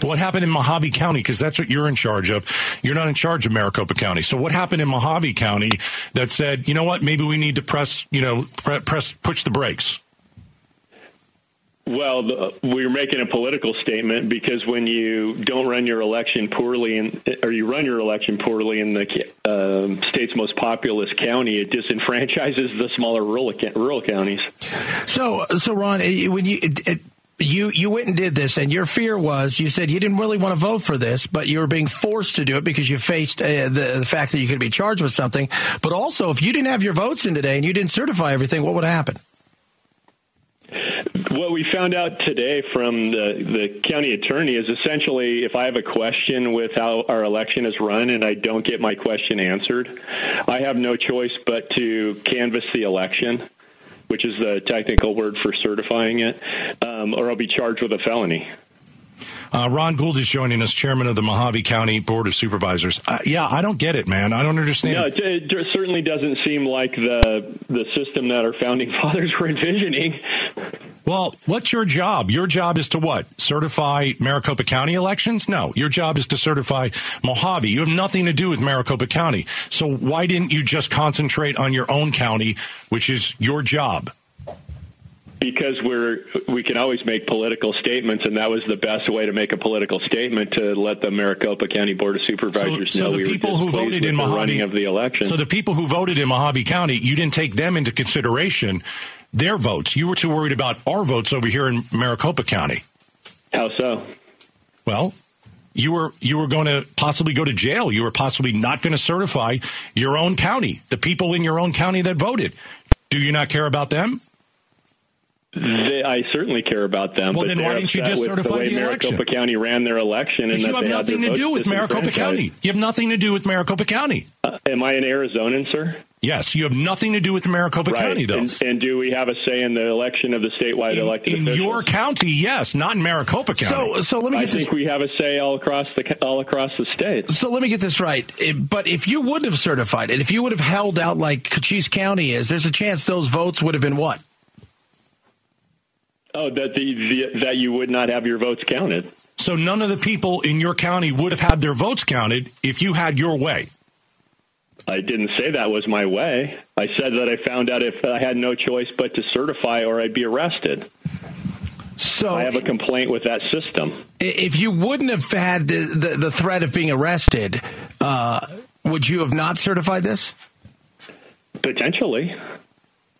What happened in Mohave County? Because that's what you're in charge of. You're not in charge of Maricopa County. So what happened in Mohave County that said, you know what, maybe we need to press, you know, press, push the brakes? Well, the, we're making a political statement because when you don't run your election poorly, in, or you run your election poorly in the uh, state's most populous county, it disenfranchises the smaller rural rural counties. So, so Ron, when you it, it, you you went and did this, and your fear was you said you didn't really want to vote for this, but you were being forced to do it because you faced uh, the, the fact that you could be charged with something. But also, if you didn't have your votes in today and you didn't certify everything, what would happen? What we found out today from the, the county attorney is essentially if I have a question with how our election is run and I don't get my question answered, I have no choice but to canvass the election, which is the technical word for certifying it, um, or I'll be charged with a felony. Uh, Ron Gould is joining us, chairman of the Mohave County Board of Supervisors. Uh, yeah, I don't get it, man. I don't understand. No, it, it, certainly doesn't seem like the the system that our founding fathers were envisioning. Well, what's your job? Your job is to what? Certify Maricopa County elections? No, your job is to certify Mohave. You have nothing to do with Maricopa County. So why didn't you just concentrate on your own county, which is your job? Because we're we can always make political statements, and that was the best way to make a political statement to let the Maricopa County Board of Supervisors so, so know the we people were who voted in Mohave, running of the election. So the people who voted in Mohave County, you didn't take them into consideration, their votes. You were too worried about our votes over here in Maricopa County. How so? Well, you were you were going to possibly go to jail. You were possibly not going to certify your own county, the people in your own county that voted. Do you not care about them? They, I certainly care about them. Well, then why didn't you just certify the, way the election? Maricopa County ran their election, and you have nothing to do with Maricopa County. You have nothing to do with Maricopa County. Uh, am I an Arizonan, sir? Yes, you have nothing to do with Maricopa right. County, though. And, and, do we have a say in the election of the statewide in, elected in officials? your county? Yes, not in Maricopa County. So, so let me get I this. think we have a say all across the all across the state. So let me get this right. But if you would have certified it, if you would have held out like Cochise County is, there's a chance those votes would have been what? Oh, that the, the, that you would not have your votes counted. So none of the people in your county would have had their votes counted if you had your way. I didn't say that was my way. I said that I found out if I had no choice but to certify or I'd be arrested. So I have a complaint with that system. If you wouldn't have had the, the, the threat of being arrested, uh, would you have not certified this? Potentially.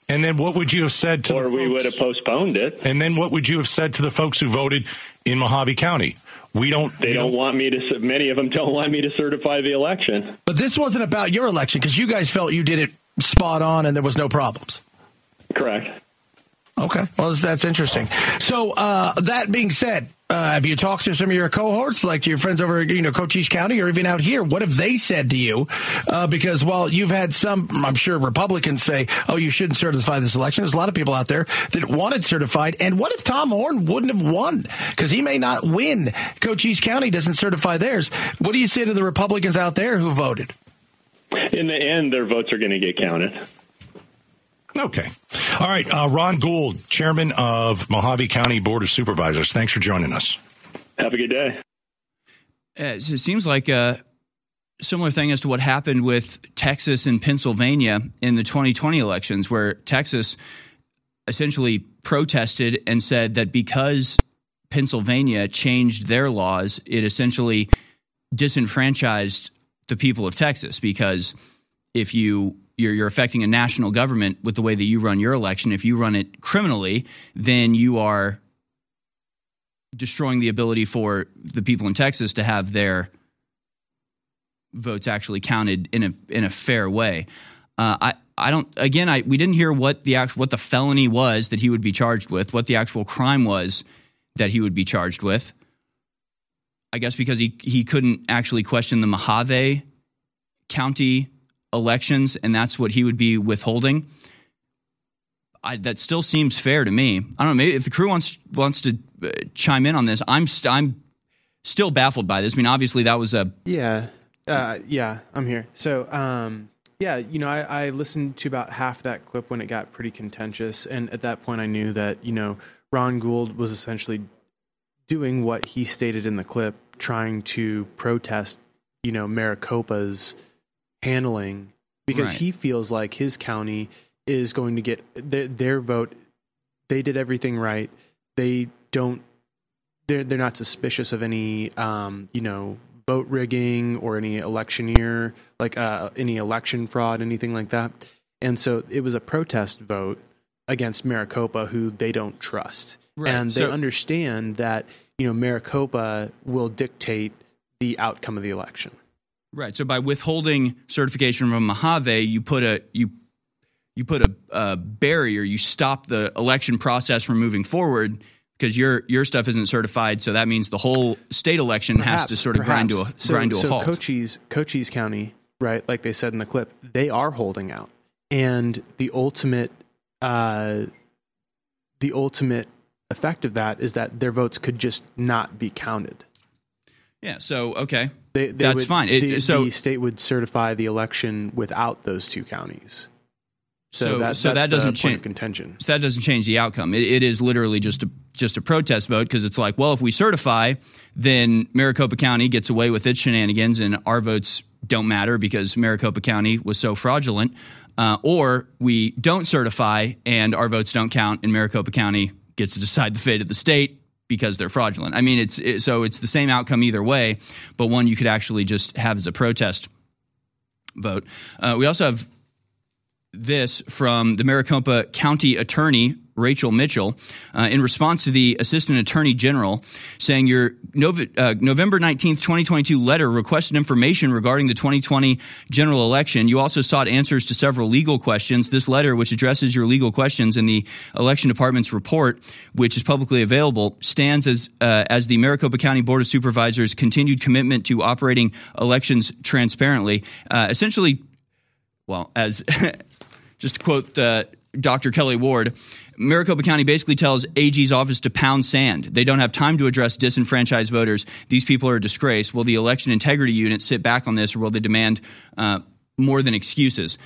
And then what would you have said to or the we folks- would have postponed it. And then what would you have said to the folks who voted in Mohave County? We don't. They don't want me to. Submit. Many of them don't want me to certify the election. But this wasn't about your election because you guys felt you did it spot on and there was no problems. Correct. Okay. Well, that's interesting. So, uh, that being said, uh, have you talked to some of your cohorts, like to your friends over, you know, Cochise County or even out here? What have they said to you? Uh, because while you've had some, I'm sure Republicans say, oh, you shouldn't certify this election. There's a lot of people out there that wanted certified. And what if Tom Horne wouldn't have won? Because he may not win. Cochise County doesn't certify theirs. What do you say to the Republicans out there who voted? In the end, their votes are going to get counted. Okay. All right. Uh, Ron Gould, chairman of Mohave County Board of Supervisors. Thanks for joining us. Have a good day. Uh, it seems like a similar thing as to what happened with Texas and Pennsylvania in the 2020 elections, where Texas essentially protested and said that because Pennsylvania changed their laws, it essentially disenfranchised the people of Texas because if you you're, you're affecting a national government with the way that you run your election, if you run it criminally, then you are destroying the ability for the people in Texas to have their votes actually counted in a in a fair way. Uh, I I don't again I we didn't hear what the actual what the felony was that he would be charged with, what the actual crime was that he would be charged with. I guess because he he couldn't actually question the Mohave County elections, and that's what he would be withholding. I, that still seems fair to me. I don't know. Maybe if the crew wants wants to uh, chime in on this, I'm st- I'm still baffled by this. I mean, obviously that was a Yeah. Uh, yeah, I'm here. So, um, yeah, you know, I, I listened to about half that clip when it got pretty contentious. And at that point, I knew that, you know, Ron Gould was essentially doing what he stated in the clip, trying to protest, you know, Maricopa's handling because Right. he feels like his county is going to get their, their vote. They did everything right. They don't. They're they're not suspicious of any, um, you know, vote rigging or any electioneer, like uh, any election fraud, anything like that. And so it was a protest vote against Maricopa, who they don't trust, Right. and they So- understand that you know Maricopa will dictate the outcome of the election. Right. So by withholding certification from Mohave, you put a you you put a, a barrier. You stop the election process from moving forward because your your stuff isn't certified. So that means the whole state election has to sort of grind to a perhaps. so, grind to a so halt. Cochise, Cochise County, right? Like they said in the clip, they are holding out, and the ultimate, uh, the ultimate effect of that is that their votes could just not be counted. Yeah. So okay, They, they that's would- fine. It, the, so the state would certify the election without those two counties. So, so that, so that's that doesn't point change contention. So that doesn't change the outcome. It, it is literally just a just a protest vote because it's like, well, if we certify, then Maricopa County gets away with its shenanigans, and our votes don't matter because Maricopa County was so fraudulent. Uh, or we don't certify, and our votes don't count, and Maricopa County gets to decide the fate of the state because they're fraudulent. I mean, it's it, so it's the same outcome either way, but one you could actually just have as a protest vote. Uh, we also have this from the Maricopa County Attorney Rachel Mitchell uh, in response to the Assistant Attorney General saying your uh, November 19th, 2022 letter requested information regarding the 2020 general election. You also sought answers to several legal questions. This letter, which addresses your legal questions in the Election Department's report, which is publicly available, stands as uh, as the Maricopa County Board of Supervisors' continued commitment to operating elections transparently. Uh, essentially, well, as just to quote uh, Dr. Kelly Ward, Maricopa County basically tells AG's office to pound sand. They don't have time to address disenfranchised voters. These people are a disgrace. Will the election integrity unit sit back on this, or will they demand uh, more than excuses?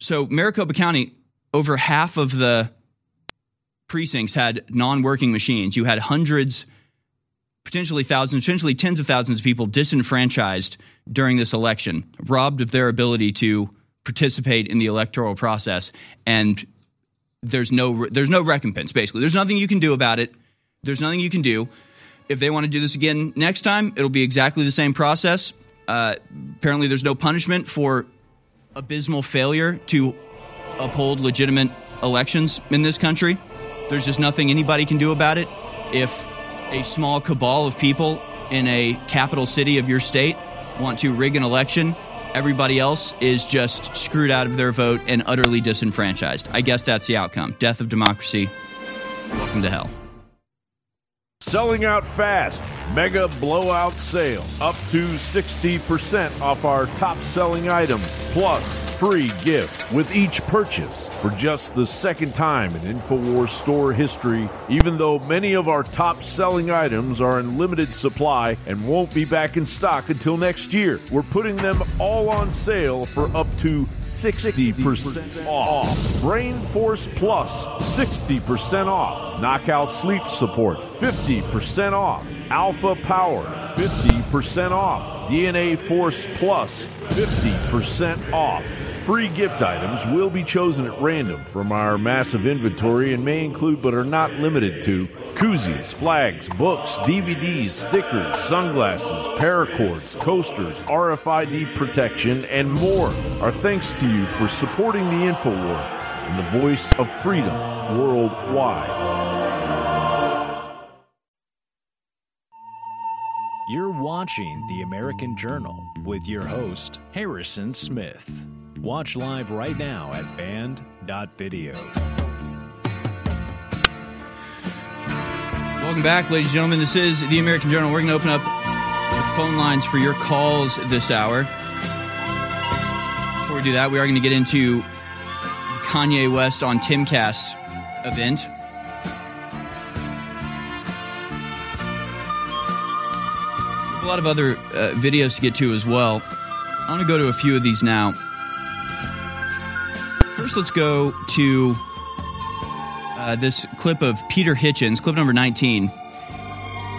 So, Maricopa County, over half of the precincts had non working machines. You had hundreds potentially thousands, potentially tens of thousands of people disenfranchised during this election, robbed of their ability to participate in the electoral process, and there's no there's no recompense. Basically, there's nothing you can do about it. There's nothing you can do. If they want to do this again next time, it'll be exactly the same process. Uh, apparently, there's no punishment for abysmal failure to uphold legitimate elections in this country. There's just nothing anybody can do about it. If a small cabal of people in a capital city of your state want to rig an election, everybody else is just screwed out of their vote and utterly disenfranchised. I guess that's the outcome. Death of democracy. Welcome to hell. Selling out fast. Mega blowout sale. Up to 60% off our top selling items. Plus, free gift with each purchase. For just the second time in InfoWars store history, even though many of our top selling items are in limited supply and won't be back in stock until next year, we're putting them all on sale for up to 60% off. Brain Force Plus, 60% off. Knockout sleep support, 50% off. Alpha Power, 50% off. DNA Force Plus, 50% off. Free gift items will be chosen at random from our massive inventory and may include but are not limited to koozies, flags, books, DVDs, stickers, sunglasses, paracords, coasters, RFID protection, and more. Our thanks to you for supporting the InfoWar and the voice of freedom worldwide. You're watching The American Journal with your host, Harrison Smith. Watch live right now at band.video. Welcome back, ladies and gentlemen. This is the American Journal. We're going to open up the phone lines for your calls this hour. Before we do that, we are going to get into Kanye West on Timcast event. Lot of other uh, videos to get to as well. I want to go to a few of these now. First, let's go to uh, this clip of Peter Hitchens, clip number 19,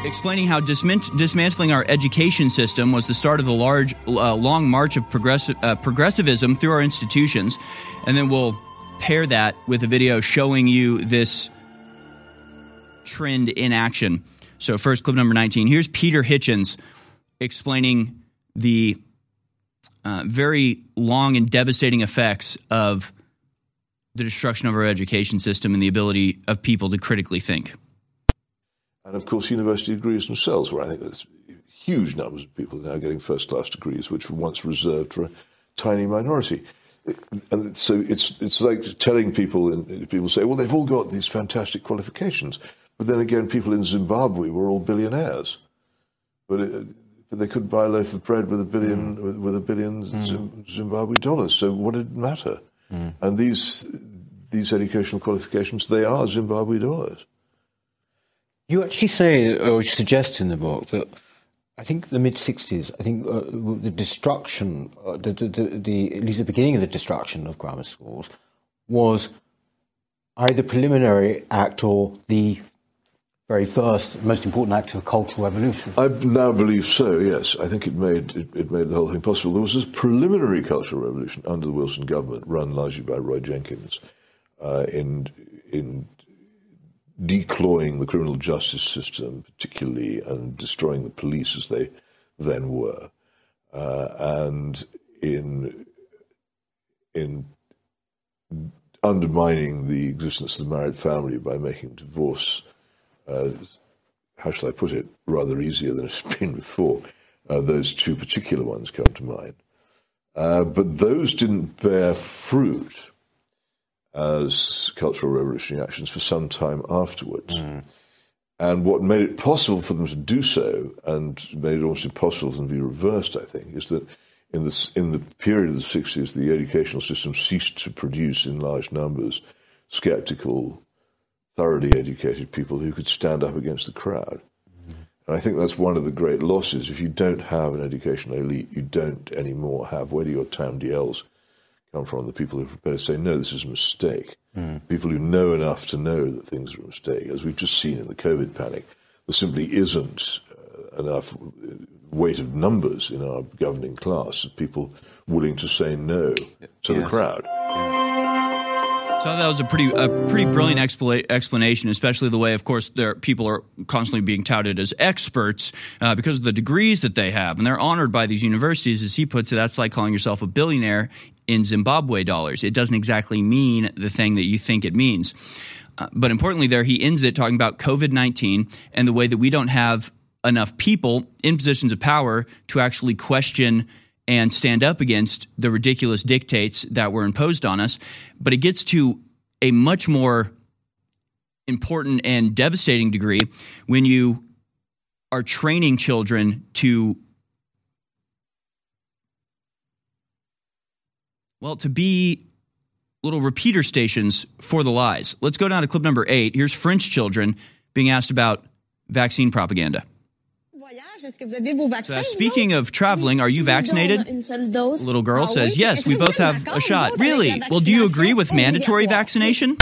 explaining how dismant- dismantling our education system was the start of the large, uh, long march of uh, progressivism through our institutions. And then we'll pair that with a video showing you this trend in action. So, first, clip number 19. Here's Peter Hitchens explaining the uh, very long and devastating effects of the destruction of our education system and the ability of people to critically think. And of course, university degrees themselves, where I think there's huge numbers of people now getting first class degrees, which were once reserved for a tiny minority. And so it's it's like telling people, and people say, well, they've all got these fantastic qualifications. But then again, people in Zimbabwe were all billionaires. But it, they couldn't buy a loaf of bread with a billion mm. with, with, a billion mm. Zimbabwe dollars. So what did it matter? Mm. And these these educational qualifications, they are Zimbabwe dollars. You actually say or suggest in the book that I think the mid '60s. I think uh, the destruction, uh, the, the, the, at least the beginning of the destruction of grammar schools, was either preliminary act or the very first, most important act of cultural revolution. I now believe so. Yes, I think it made it, it, made the whole thing possible. There was this preliminary cultural revolution under the Wilson government, run largely by Roy Jenkins, uh, in in declawing the criminal justice system, particularly, and destroying the police as they then were, uh, and in in undermining the existence of the married family by making divorce uh, how shall I put it, rather easier than it's been before. Uh, those two particular ones come to mind. Uh, but those didn't bear fruit as cultural revolutionary actions for some time afterwards. Mm. And what made it possible for them to do so, and made it almost impossible for them to be reversed, I think, is that in the, in the period of the 60s, the educational system ceased to produce in large numbers skeptical, thoroughly educated people who could stand up against the crowd. And I think that's one of the great losses. If you don't have an educational elite, you don't anymore have where do your Tam DLs come from? The people who are prepared to say, no, this is a mistake. Mm. People who know enough to know that things are a mistake. As we've just seen in the COVID panic, there simply isn't uh, enough weight of numbers in our governing class of people willing to say no to yes. the crowd. So that was a pretty a pretty brilliant expla- explanation, especially the way, of course, there people are constantly being touted as experts uh, because of the degrees that they have, and they're honored by these universities. As he puts it, that's like calling yourself a billionaire in Zimbabwe dollars. It doesn't exactly mean the thing that you think it means. Uh, but importantly, there he ends it talking about COVID nineteen and the way that we don't have enough people in positions of power to actually question and stand up against the ridiculous dictates that were imposed on us. But it gets to a much more important and devastating degree when you are training children to well to be little repeater stations for the lies. Let's go down to clip number 8. Here's French children being asked about vaccine propaganda. So, speaking of traveling, are you vaccinated? Little girl says, Yes, we both have a shot. Really? Well, do you agree with mandatory vaccination?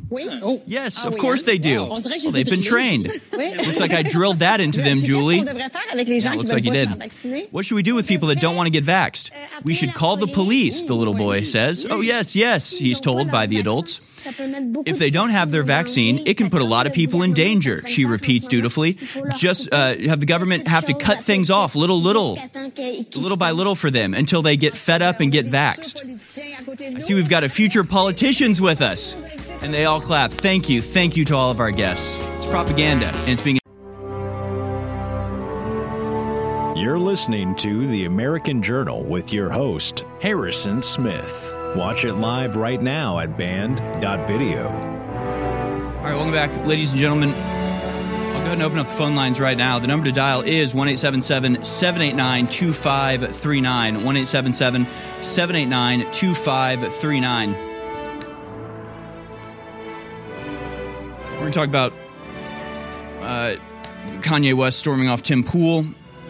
Yes, of course they do. Well, they've been trained. looks like I drilled that into them, Julie. Yeah, looks like you did. What should we do with people that don't want to get vaxxed? We should call the police, the little boy says. Oh, yes, yes, he's told by the adults. If they don't have their vaccine, it can put a lot of people in danger, she repeats dutifully. Just uh, have the government have to cut things off little, little, little by little for them until they get fed up and get vaxxed. I see we've got a future politicians with us. And they all clap. Thank you. Thank you to all of our guests. It's propaganda, and it's being. You're listening to The American Journal with your host, Harrison Smith. Watch it live right now at band.video. All right, welcome back, ladies and gentlemen. I'll go ahead and open up the phone lines right now. The number to dial is 1 789 2539. 1 789 2539. We're going to talk about uh, Kanye West storming off Tim Pool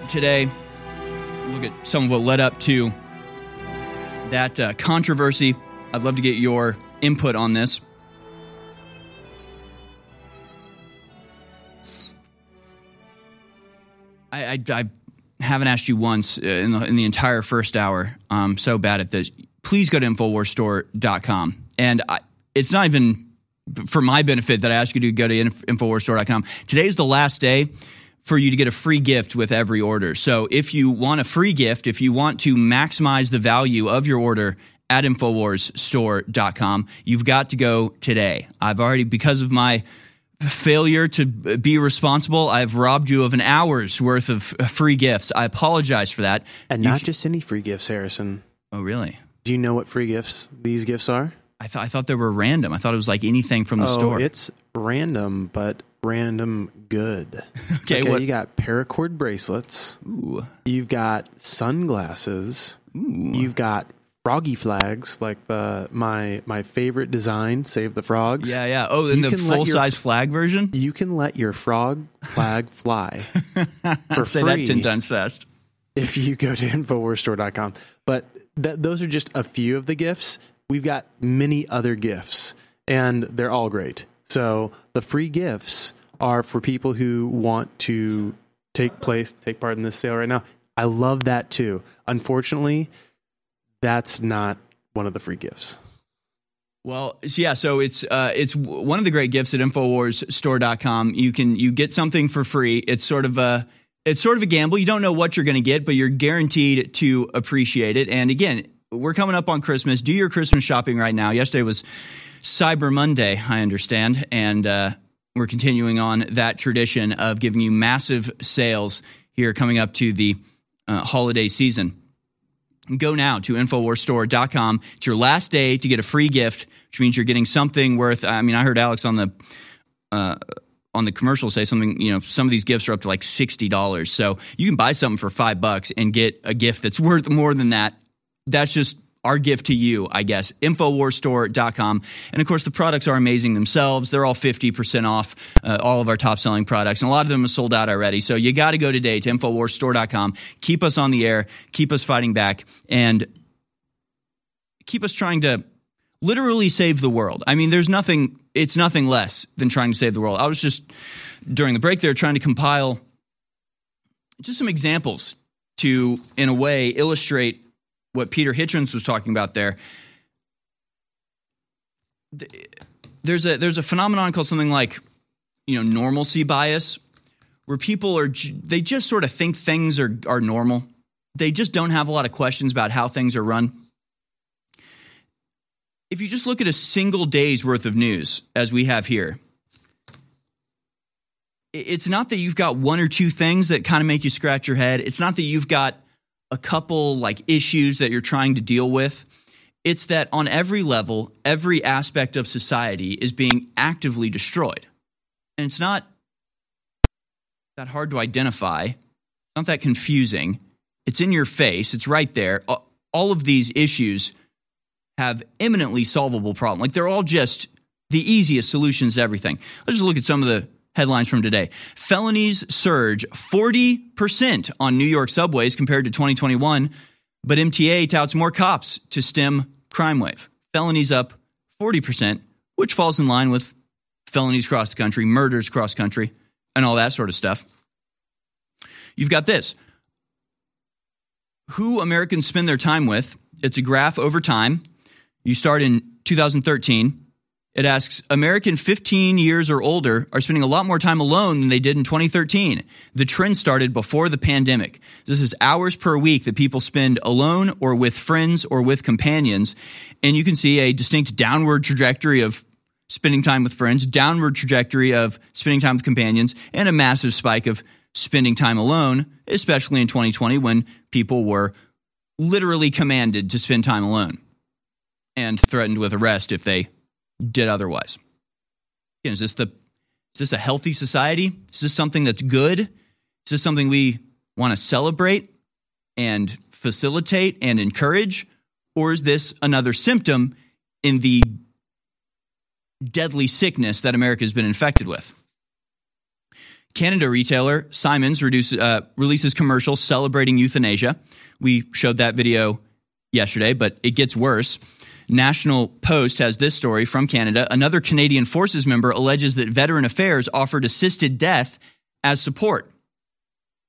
today. Look at some of what led up to that uh, controversy. I'd love to get your input on this. I, I, I haven't asked you once uh, in the, in the entire first hour. I'm so bad at this. Please go to InfoWarsStore.com. And I, it's not even for my benefit that I ask you to go to InfoWarsStore.com. Today's the last day for you to get a free gift with every order. So if you want a free gift, if you want to maximize the value of your order at InfoWarsStore.com, you've got to go today. I've already, because of my failure to be responsible, I've robbed you of an hour's worth of uh, free gifts. I apologize for that. And not just any free gifts, Harrison. Oh, really? Do you know what free gifts these gifts are? I thought I thought they were random. I thought it was like anything from the oh, store. It's random, but random good. okay, what? you got paracord bracelets. Ooh. You've got sunglasses. Ooh. You've got froggy flags, like the my my favorite design, Save the Frogs. Yeah, yeah. Oh, in the full your- size flag version. You can let your frog flag fly for Say free that ten times fast. if you go to InfoWarsStore.com. But th- those are just a few of the gifts. We've got many other gifts, and they're all great. So the free gifts are for people who want to take place, take part in this sale right now. I love that too. Unfortunately, that's not one of the free gifts. Well, yeah, so it's uh, it's one of the great gifts at InfoWarsStore.com. You can you get something for free. It's sort of a it's sort of a gamble. You don't know what you're going to get, but you're guaranteed to appreciate it. And again, we're coming up on Christmas. Do your Christmas shopping right now. Yesterday was Cyber Monday, I understand, and uh, we're continuing on that tradition of giving you massive sales here coming up to the uh, holiday season. Go now to InfoWarsStore.com. It's your last day to get a free gift, which means you're getting something worth. I mean, I heard Alex on the uh, on the commercial say something. You know, some of these gifts are up to like sixty dollars. So you can buy something for five bucks and get a gift that's worth more than that. That's just our gift to you, I guess. InfoWarsStore.com. And of course, the products are amazing themselves. They're all 50% off, uh, all of our top selling products. And a lot of them are sold out already. So you got to go today to InfoWarsStore.com. Keep us on the air, keep us fighting back, and keep us trying to literally save the world. I mean, there's nothing, it's nothing less than trying to save the world. I was just during the break there trying to compile just some examples to, in a way, illustrate what Peter Hitchens was talking about there. there's a there's a phenomenon called something like you know normalcy bias where people are they just sort of think things are are normal they just don't have a lot of questions about how things are run if you just look at a single day's worth of news as we have here it's not that you've got one or two things that kind of make you scratch your head it's not that you've got a couple like issues that you're trying to deal with it's that on every level, every aspect of society is being actively destroyed. And it's not that hard to identify, it's not that confusing. It's in your face, it's right there. All of these issues have imminently solvable problems. Like they're all just the easiest solutions to everything. Let's just look at some of the headlines from today. Felonies surge 40% on New York subways compared to 2021 but MTA touts more cops to stem crime wave. Felonies up 40%, which falls in line with felonies across the country, murders across country, and all that sort of stuff. You've got this. Who Americans spend their time with. It's a graph over time. You start in 2013. It asks American 15 years or older are spending a lot more time alone than they did in 2013. The trend started before the pandemic. This is hours per week that people spend alone or with friends or with companions. And you can see a distinct downward trajectory of spending time with friends, downward trajectory of spending time with companions, and a massive spike of spending time alone, especially in 2020 when people were literally commanded to spend time alone and threatened with arrest if they did otherwise. Again, is this the is this a healthy society? Is this something that's good? Is this something we want to celebrate and facilitate and encourage? Or is this another symptom in the deadly sickness that America has been infected with? Canada retailer Simons reduce, uh, releases commercials celebrating euthanasia. We showed that video yesterday, but it gets worse. National Post has this story from Canada. Another Canadian Forces member alleges that Veteran Affairs offered assisted death as support.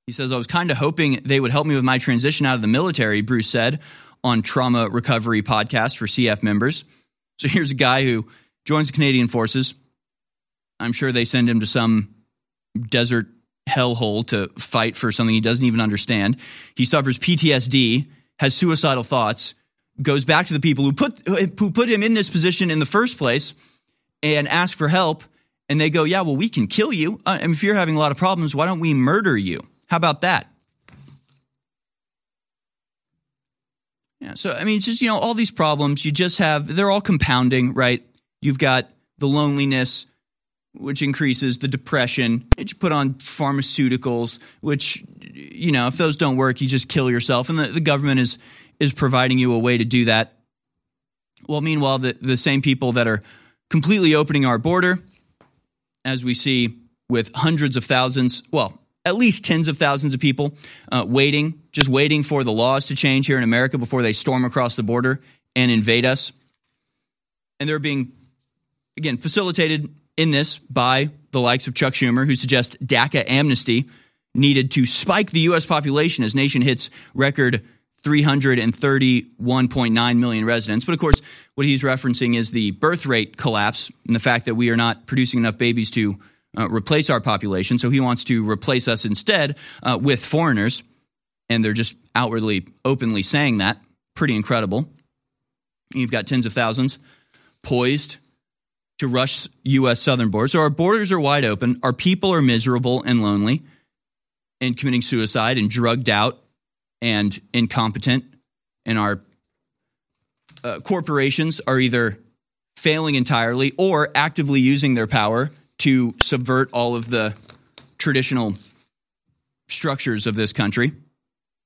He says, I was kind of hoping they would help me with my transition out of the military, Bruce said on Trauma Recovery podcast for CF members. So here's a guy who joins the Canadian Forces. I'm sure they send him to some desert hellhole to fight for something he doesn't even understand. He suffers PTSD, has suicidal thoughts, goes back to the people who put who put him in this position in the first place and ask for help and they go yeah well we can kill you. Uh, and if you're having a lot of problems why don't we murder you? How about that? Yeah so i mean it's just you know all these problems you just have they're all compounding right? You've got the loneliness which increases the depression you put on pharmaceuticals which you know if those don't work you just kill yourself. And the, the government is is providing you a way to do that. Well, meanwhile, the, the same people that are completely opening our border, as we see with hundreds of thousands, well, at least tens of thousands of people uh, waiting, just waiting for the laws to change here in America before they storm across the border and invade us. And they're being, again, facilitated in this by the likes of Chuck Schumer, who suggests DACA amnesty needed to spike the U.S. population as nation hits record 331.9 million residents. But of course, what he's referencing is the birth rate collapse and the fact that we are not producing enough babies to uh, replace our population. So he wants to replace us instead uh, with foreigners. And they're just outwardly, openly saying that. Pretty incredible. You've got tens of thousands poised to rush U.S. southern borders. So our borders are wide open. Our people are miserable and lonely and committing suicide and drugged out and incompetent, and our uh, corporations are either failing entirely or actively using their power to subvert all of the traditional structures of this country.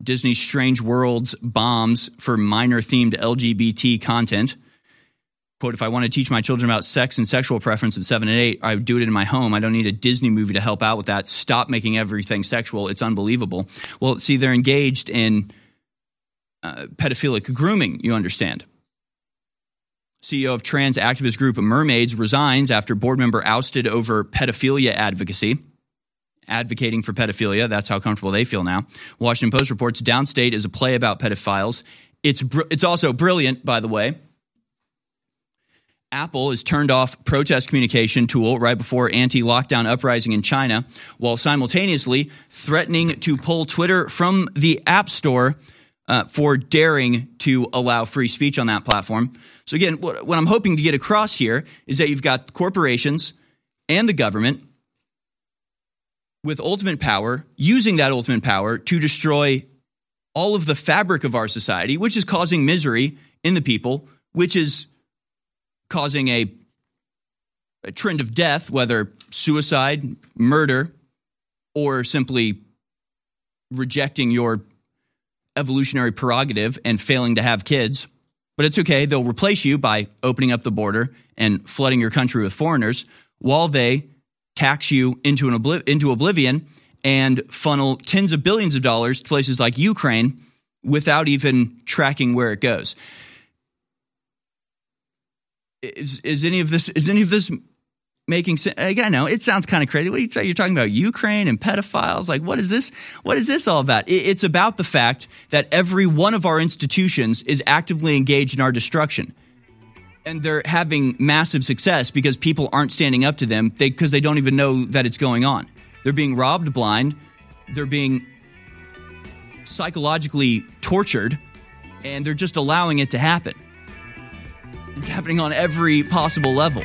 Disney's Strange Worlds bombs for minor themed LGBT content. Quote, if I want to teach my children about sex and sexual preference at seven and eight, I would do it in my home. I don't need a Disney movie to help out with that. Stop making everything sexual. It's unbelievable. Well, see, they're engaged in uh, pedophilic grooming, you understand. CEO of trans activist group Mermaids resigns after board member ousted over pedophilia advocacy. Advocating for pedophilia, that's how comfortable they feel now. Washington Post reports Downstate is a play about pedophiles. It's, br- it's also brilliant, by the way Apple has turned off protest communication tool right before anti-lockdown uprising in China, while simultaneously threatening to pull Twitter from the App Store uh, for daring to allow free speech on that platform. So again, what, what I'm hoping to get across here is that you've got corporations and the government with ultimate power using that ultimate power to destroy all of the fabric of our society, which is causing misery in the people, which is causing a, a trend of death, whether suicide, murder, or simply rejecting your evolutionary prerogative and failing to have kids. But it's okay. They'll replace you by opening up the border and flooding your country with foreigners while they tax you into, an obli- into oblivion and funnel tens of billions of dollars to places like Ukraine without even tracking where it goes. Is, is any of this is any of this making sense? I know it sounds kind of crazy. What are you, you're talking about Ukraine and pedophiles? Like, what is this? What is this all about? It, it's about the fact that every one of our institutions is actively engaged in our destruction and they're having massive success because people aren't standing up to them because they, they, don't even know that it's going on. They're being robbed blind. They're being psychologically tortured, and they're just allowing it to happen. It's happening on every possible level.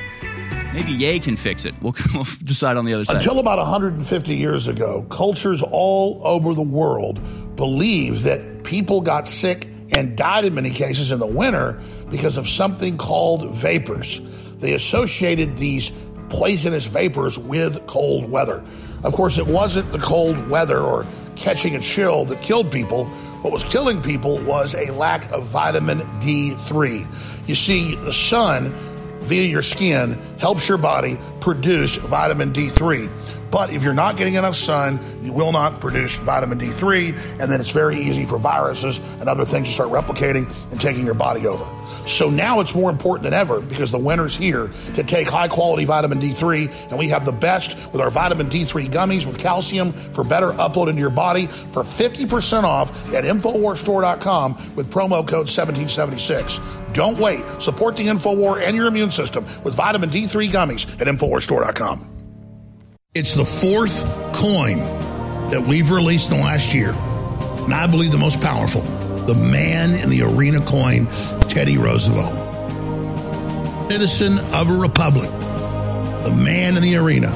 Maybe Ye can fix it. We'll, we'll decide on the other side. Until about 150 years ago, cultures all over the world believed that people got sick and died in many cases in the winter because of something called vapors. They associated these poisonous vapors with cold weather. Of course, it wasn't the cold weather or catching a chill that killed people. What was killing people was a lack of vitamin D3. You see, the sun via your skin helps your body produce vitamin D3. But if you're not getting enough sun, you will not produce vitamin D3, and then it's very easy for viruses and other things to start replicating and taking your body over. So now it's more important than ever because the winter's here to take high quality vitamin D3, and we have the best with our vitamin D3 gummies with calcium for better upload into your body for 50% off at InfoWarsStore.com with promo code 1776. Don't wait. Support the InfoWar and your immune system with vitamin D3 gummies at InfoWarsStore.com. It's the fourth coin that we've released in the last year, and I believe the most powerful. The man in the arena coin, Teddy Roosevelt. Citizen of a republic. The man in the arena.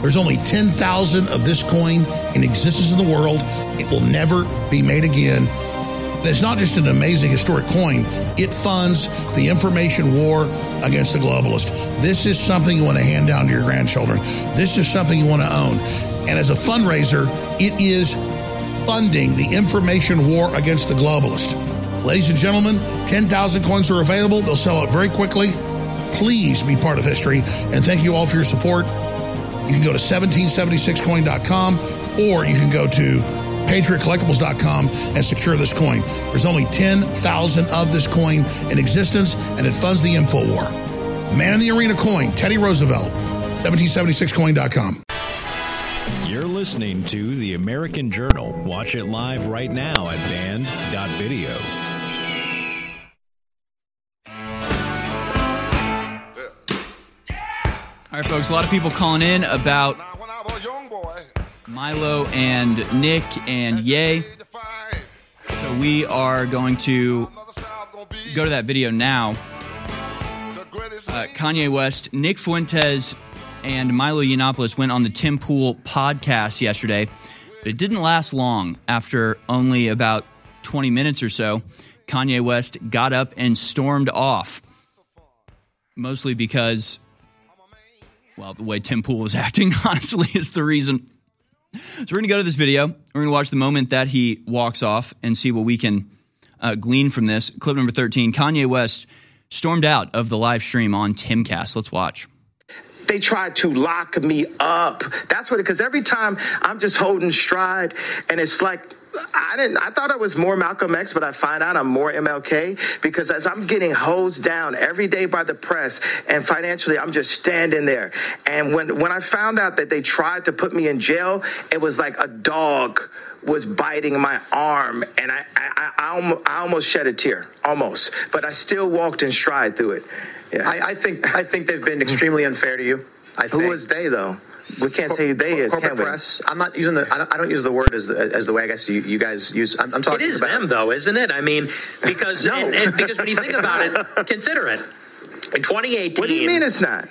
There's only 10,000 of this coin in existence in the world. It will never be made again. And it's not just an amazing historic coin, it funds the information war against the globalist. This is something you want to hand down to your grandchildren. This is something you want to own. And as a fundraiser, it is funding the information war against the globalist. Ladies and gentlemen, 10,000 coins are available. They'll sell out very quickly. Please be part of history. And thank you all for your support. You can go to 1776coin.com or you can go to patriotcollectibles.com and secure this coin. There's only 10,000 of this coin in existence, and it funds the info war. Man in the Arena coin, Teddy Roosevelt, 1776coin.com. You're listening to The American Journal. Watch it live right now at banned.video. All right, folks, a lot of people calling in about Milo and Nick and Yay. So we are going to go to that video now. Uh, Kanye West, Nick Fuentes, and Milo Yiannopoulos went on the Tim Pool podcast yesterday, but it didn't last long. After only about 20 minutes or so, Kanye West got up and stormed off, mostly because, well, the way Tim Pool was acting, honestly, is the reason. So we're going to go to this video. We're going to watch the moment that he walks off and see what we can uh, glean from this. Clip number 13 Kanye West stormed out of the live stream on Timcast. Let's watch they tried to lock me up. That's what, because every time I'm just holding stride, and it's like I didn't. I thought I was more Malcolm X, but I find out I'm more MLK because as I'm getting hosed down every day by the press and financially, I'm just standing there. And when when I found out that they tried to put me in jail, it was like a dog was biting my arm, and I I, I, almost, I almost shed a tear, almost. But I still walked in stride through it. Yeah. I, I think I think they've been extremely unfair to you. I think. Who was they though? We can't Cor- say who they is, corporate can we? press. I'm not using the. I don't, I don't use the word as the as the way I guess you, you guys use. I'm, I'm talking It is about them, though, isn't it? I mean, because No. and, and because when you think about it, consider it. In 2018, What do you mean it's not?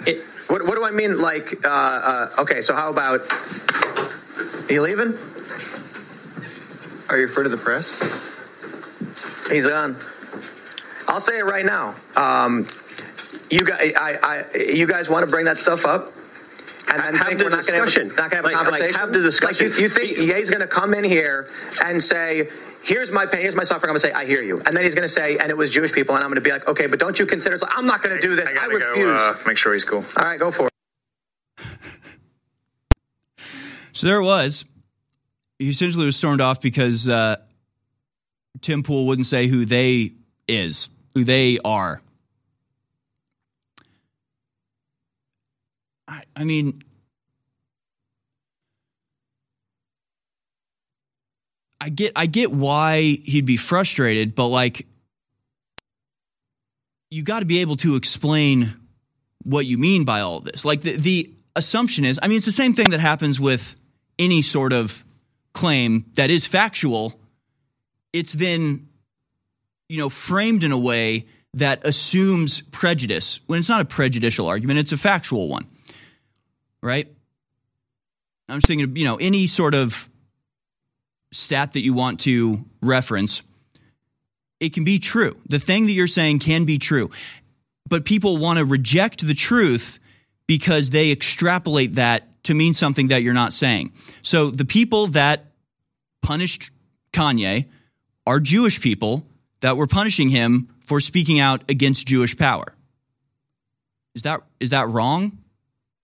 What, what do I mean? Like, uh, uh, okay, so how about? Are you leaving? Are you afraid of the press? He's gone. I'll say it right now. Um, you guys, I, I, you guys want to bring that stuff up, and then Have think the we're not going to discussion. have, not gonna have Like- a like, conversation. have the discussion. Like you, you think Ye's going to come in here and say, "Here's my pain. Here's my suffering." I'm going to say, "I hear you," and then he's going to say, "And it was Jewish people," and I'm going to be like, "Okay, but don't you consider?" It's like, I'm not going to do this. I, gotta refuse. go uh, make sure he's cool. All right, go for it. So there it was. He essentially was stormed off because uh, Tim Pool wouldn't say who they is, who they are. I, mean, I get, I get why he'd be frustrated, but like, you got to be able to explain what you mean by all this. Like the, the assumption is, I mean, it's the same thing that happens with any sort of claim that is factual. It's then, you know, framed in a way that assumes prejudice when it's not a prejudicial argument, it's a factual one. Right? I'm just thinking you know, any sort of stat that you want to reference, it can be true. The thing that you're saying can be true. But people want to reject the truth because they extrapolate that to mean something that you're not saying. So the people that punished Kanye are Jewish people that were punishing him for speaking out against Jewish power. Is that is that wrong?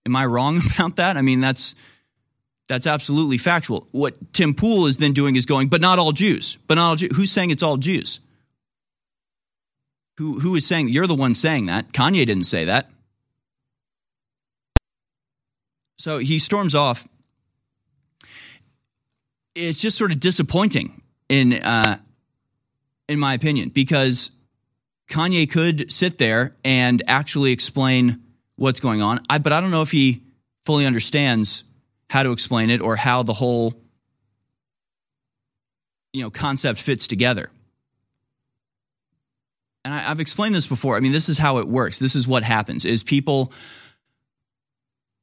Am I wrong about that? I mean, that's that's absolutely factual. What Tim Pool is then doing is going, but not all Jews. But not all Jews. Who's saying it's all Jews? Who who is saying you're the one saying that? Kanye didn't say that. So he storms off. It's just sort of disappointing in uh, in my opinion because Kanye could sit there and actually explain what's going on. I, but I don't know if he fully understands how to explain it or how the whole you know concept fits together. And I, I've explained this before. I mean, this is how it works. This is what happens: is people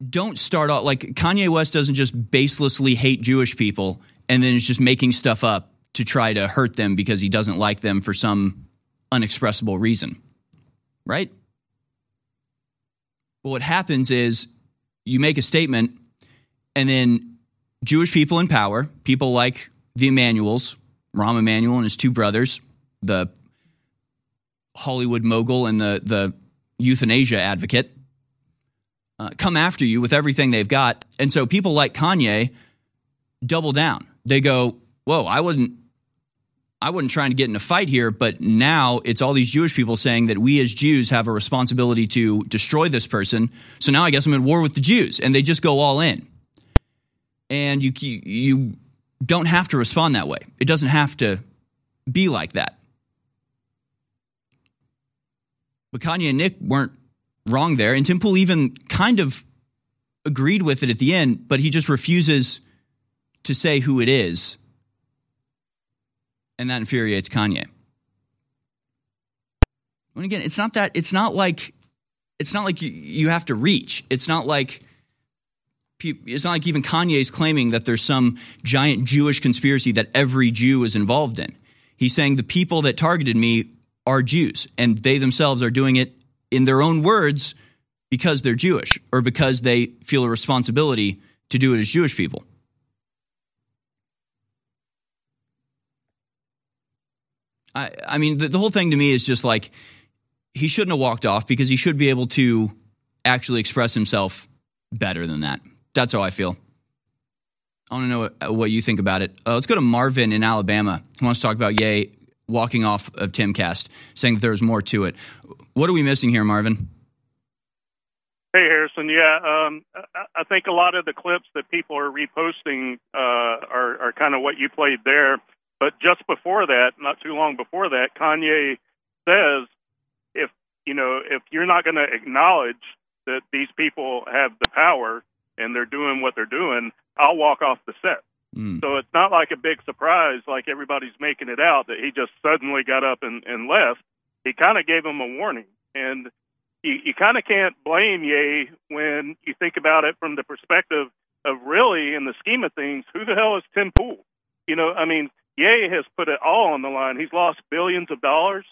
don't start off like Kanye West doesn't just baselessly hate Jewish people and then is just making stuff up to try to hurt them because he doesn't like them for some unexpressible reason. Right? But what happens is you make a statement and then Jewish people in power, people like the Emanuels, Rahm Emanuel and his two brothers, the Hollywood mogul and the the euthanasia advocate, uh, come after you with everything they've got. And so people like Kanye double down. They go, "Whoa, I wasn't I wasn't trying to get in a fight here, but now it's all these Jewish people saying that we as Jews have a responsibility to destroy this person. So now I guess I'm in war with the Jews." And they just go all in. And you you don't have to respond that way. It doesn't have to be like that. But Kanye and Nick weren't wrong there. And Tim Pool even kind of agreed with it at the end, but he just refuses to say who it is. And that infuriates Kanye. And again, it's not that it's not like it's not like you, you have to reach. It's not like it's not like even Kanye is claiming that there's some giant Jewish conspiracy that every Jew is involved in. He's saying the people that targeted me are Jews, and they themselves are doing it in their own words because they're Jewish or because they feel a responsibility to do it as Jewish people. I, I mean, the, the whole thing to me is just like he shouldn't have walked off because he should be able to actually express himself better than that. That's how I feel. I want to know what, what you think about it. Uh, let's go to Marvin in Alabama. He wants to talk about Yay walking off of Timcast, saying that there was more to it. What are we missing here, Marvin? Hey, Harrison. Yeah, um, I, think a lot of the clips that people are reposting uh, are, are kind of what you played there. But just before that, not too long before that, Kanye says, if you know, if you're not going to acknowledge that these people have the power and they're doing what they're doing, I'll walk off the set. Mm. So it's not like a big surprise, like everybody's making it out, that he just suddenly got up and, and left. He kind of gave him a warning, and you, you kind of can't blame Ye when you think about it from the perspective of really, in the scheme of things, who the hell is Tim Pool? You know, I mean, Ye has put it all on the line. He's lost billions of dollars,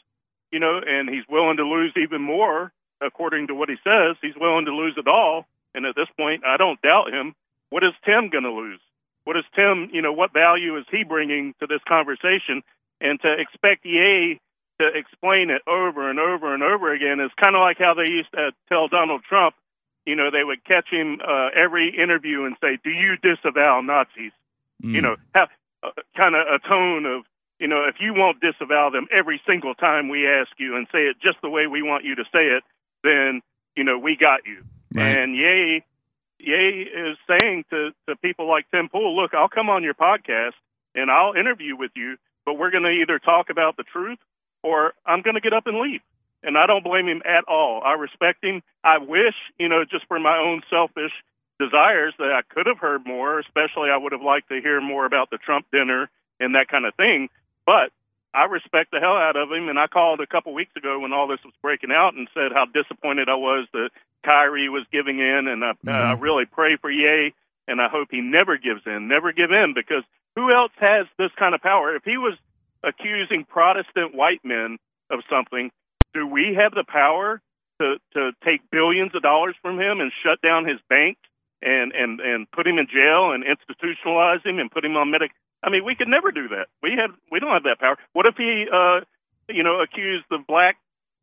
you know, and he's willing to lose even more, according to what he says. He's willing to lose it all. And at this point, I don't doubt him. What is Tim going to lose? What is Tim, you know, what value is he bringing to this conversation? And to expect Ye to explain it over and over and over again is kind of like how they used to tell Donald Trump, you know, they would catch him uh, every interview and say, "Do you disavow Nazis?" You know, have uh, kind of a tone of, you know, if you won't disavow them every single time we ask you and say it just the way we want you to say it, then you know we got you. Right. And Yay, Yay is saying to to people like Tim Pool, look, I'll come on your podcast and I'll interview with you, but we're going to either talk about the truth or I'm going to get up and leave. And I don't blame him at all. I respect him. I wish, you know, just for my own selfish desires that I could have heard more, especially I would have liked to hear more about the Trump dinner and that kind of thing. But I respect the hell out of him, and I called a couple weeks ago when all this was breaking out and said how disappointed I was that Kyrie was giving in, and I, uh, I really pray for Ye, and I hope he never gives in, never give in, because who else has this kind of power? If he was accusing Protestant white men of something, do we have the power to to take billions of dollars from him and shut down his bank and and and put him in jail and institutionalize him and put him on medic? I mean, we could never do that. We have we don't have that power. What if he, uh, you know, accused the black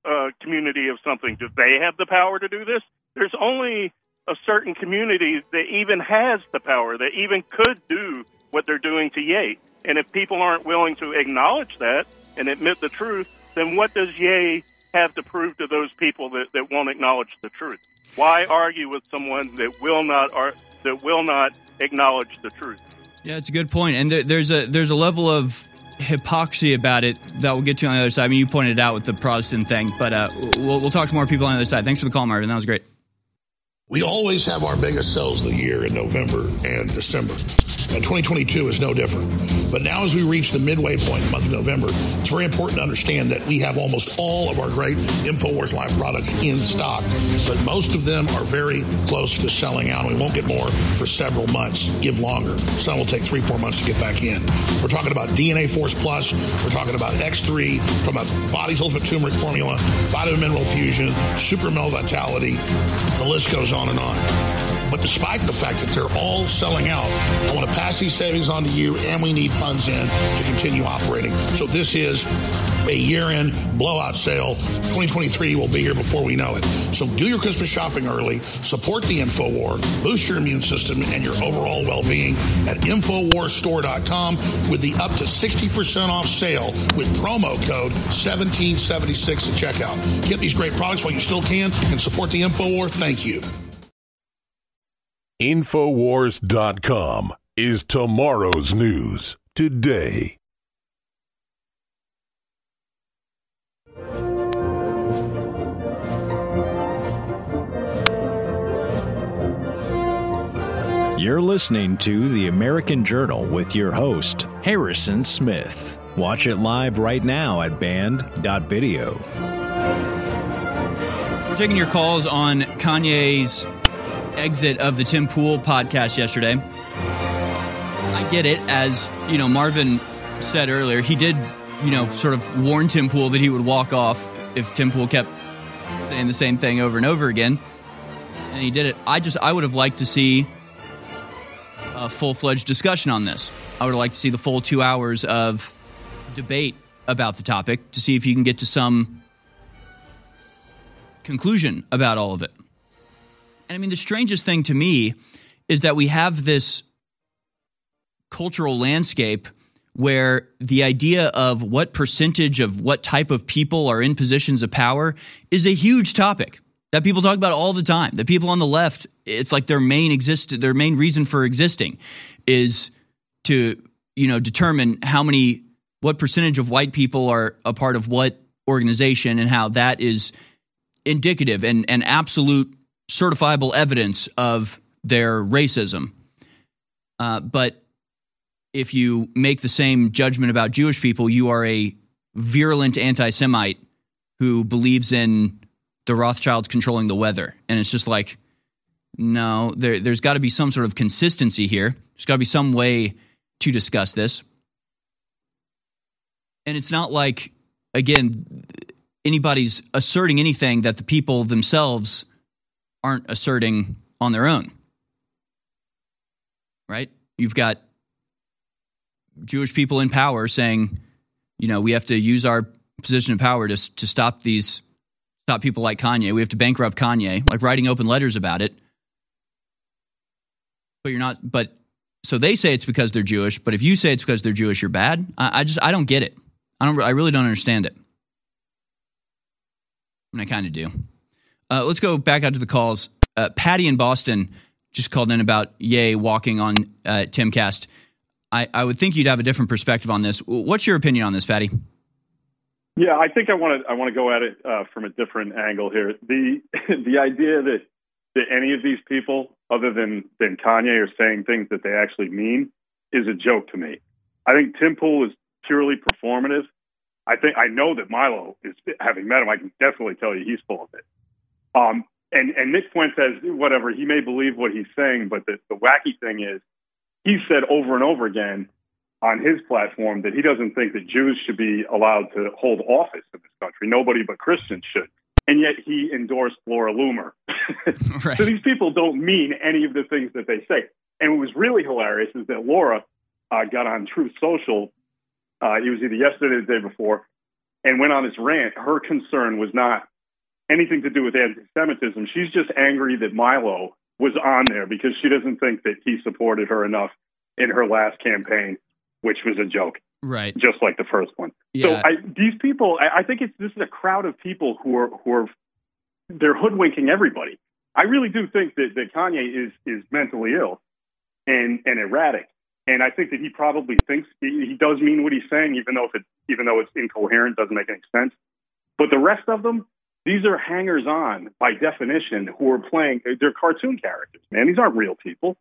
uh, community of something? Do they have the power to do this? There's only a certain community that even has the power that even could do what they're doing to Ye. And if people aren't willing to acknowledge that and admit the truth, then what does Ye have to prove to those people that, that won't acknowledge the truth? Why argue with someone that will not that will not acknowledge the truth? Yeah, it's a good point, and there, there's a there's a level of hypocrisy about it that we'll get to on the other side. I mean, you pointed it out with the Protestant thing, but uh, we'll we'll talk to more people on the other side. Thanks for the call, Marvin. That was great. We always have our biggest sales of the year in November and December. And 2022 is no different. But now, as we reach the midway point, month of November, it's very important to understand that we have almost all of our great InfoWars Life products in stock. But most of them are very close to selling out. We won't get more for several months, give longer. Some will take three, four months to get back in. We're talking about DNA Force Plus. We're talking about X3, from a Body's Ultimate Turmeric Formula, Vitamin Mineral Fusion, Super Male Vitality. The list goes on and on. But despite the fact that they're all selling out, I want to pass these savings on to you, and we need funds in to continue operating. So this is a year-end blowout sale. 2023 will be here before we know it. So do your Christmas shopping early, support the InfoWar, boost your immune system and your overall well-being at InfoWarsStore.com with the up to 60% off sale with promo code 1776 at checkout. Get these great products while you still can and support the InfoWar. Thank you. Infowars.com is tomorrow's news today. You're listening to The American Journal with your host, Harrison Smith. Watch it live right now at banned.video. We're taking your calls on Kanye's exit of the Tim Pool podcast yesterday. I get it, as you know, Marvin said earlier, he did, you know, sort of warn Tim Pool that he would walk off if Tim Pool kept saying the same thing over and over again. And he did it. I just, I would have liked to see a full fledged discussion on this. I would like to see the full two hours of debate about the topic to see if you can get to some conclusion about all of it. And I mean, the strangest thing to me is that we have this cultural landscape where the idea of what percentage of what type of people are in positions of power is a huge topic that people talk about all the time. The people on the left, it's like their main exist their main reason for existing is to, you know, determine how many what percentage of white people are a part of what organization and how that is indicative and, and absolute certifiable evidence of their racism. Uh, but if you make the same judgment about Jewish people, you are a virulent anti Semite who believes in the Rothschilds controlling the weather. And it's just like, no, there, there's got to be some sort of consistency here. There's got to be some way to discuss this. And it's not like, again, anybody's asserting anything that the people themselves aren't asserting on their own. Right? You've got Jewish people in power saying, you know, we have to use our position of power to, to stop these, stop people like Kanye. We have to bankrupt Kanye, like writing open letters about it. But you're not, but so they say it's because they're Jewish, but if you say it's because they're Jewish, you're bad. I, I just, I don't get it. I don't, I really don't understand it. I mean, I kind of do. Uh, let's go back out to the calls. Uh, Patty in Boston just called in about Yay walking on uh, Timcast. I, I would think you'd have a different perspective on this. What's your opinion on this, Patty? Yeah, I think I want to I want to go at it uh, from a different angle here. The the idea that that any of these people, other than than Kanye, are saying things that they actually mean is a joke to me. I think Tim Pool is purely performative. I think I know that Milo is having met him. I can definitely tell you he's full of it. Um, and and Nick Fuentes, whatever he may believe what he's saying, but the, the wacky thing is he said over and over again on his platform that he doesn't think that Jews should be allowed to hold office in this country. Nobody but Christians should. And yet he endorsed Laura Loomer. right. So these people don't mean any of the things that they say. And what was really hilarious is that Laura uh, got on Truth Social. Uh, it was either yesterday or the day before, and went on this rant. Her concern was not anything to do with anti-Semitism. She's just angry that Milo was on there because she doesn't think that he supported her enough in her last campaign, which was a joke. Right. Just like the first one. Yeah. So I, these people, I, I think it's this is a crowd of people who are who are they're hoodwinking everybody. I really do think that, that Kanye is is mentally ill and and erratic, and I think that he probably thinks he, he does mean what he's saying, even though if it even though it's incoherent, doesn't make any sense. But the rest of them, these are hangers on by definition who are playing, they're cartoon characters, man. These aren't real people.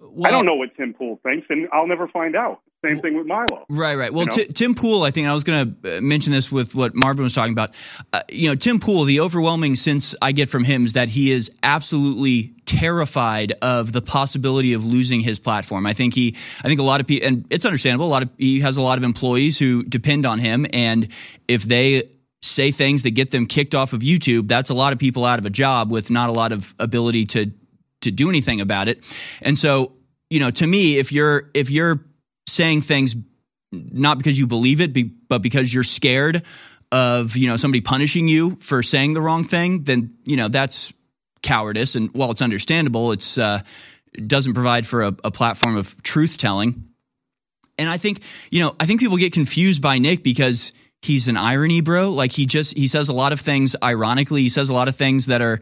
Well, I don't know what Tim Pool thinks, and I'll never find out. Same thing with Milo. Right, right. Well, You know? Ti- Tim Pool, I think I was going to mention this with what Marvin was talking about. Uh, you know, Tim Pool, the overwhelming sense I get from him is that he is absolutely terrified of the possibility of losing his platform. I think he, I think a lot of people, and it's understandable. A lot of he has a lot of employees who depend on him, and if they say things that get them kicked off of YouTube, that's a lot of people out of a job with not a lot of ability to to do anything about it. And so, you know, to me, if you're if you're saying things not because you believe it, but because you're scared of you know somebody punishing you for saying the wrong thing, then you know that's cowardice. And while it's understandable, it's uh, doesn't provide for a, a platform of truth telling. And I think you know I think people get confused by Nick because he's an irony bro. Like he just he says a lot of things ironically. He says a lot of things that are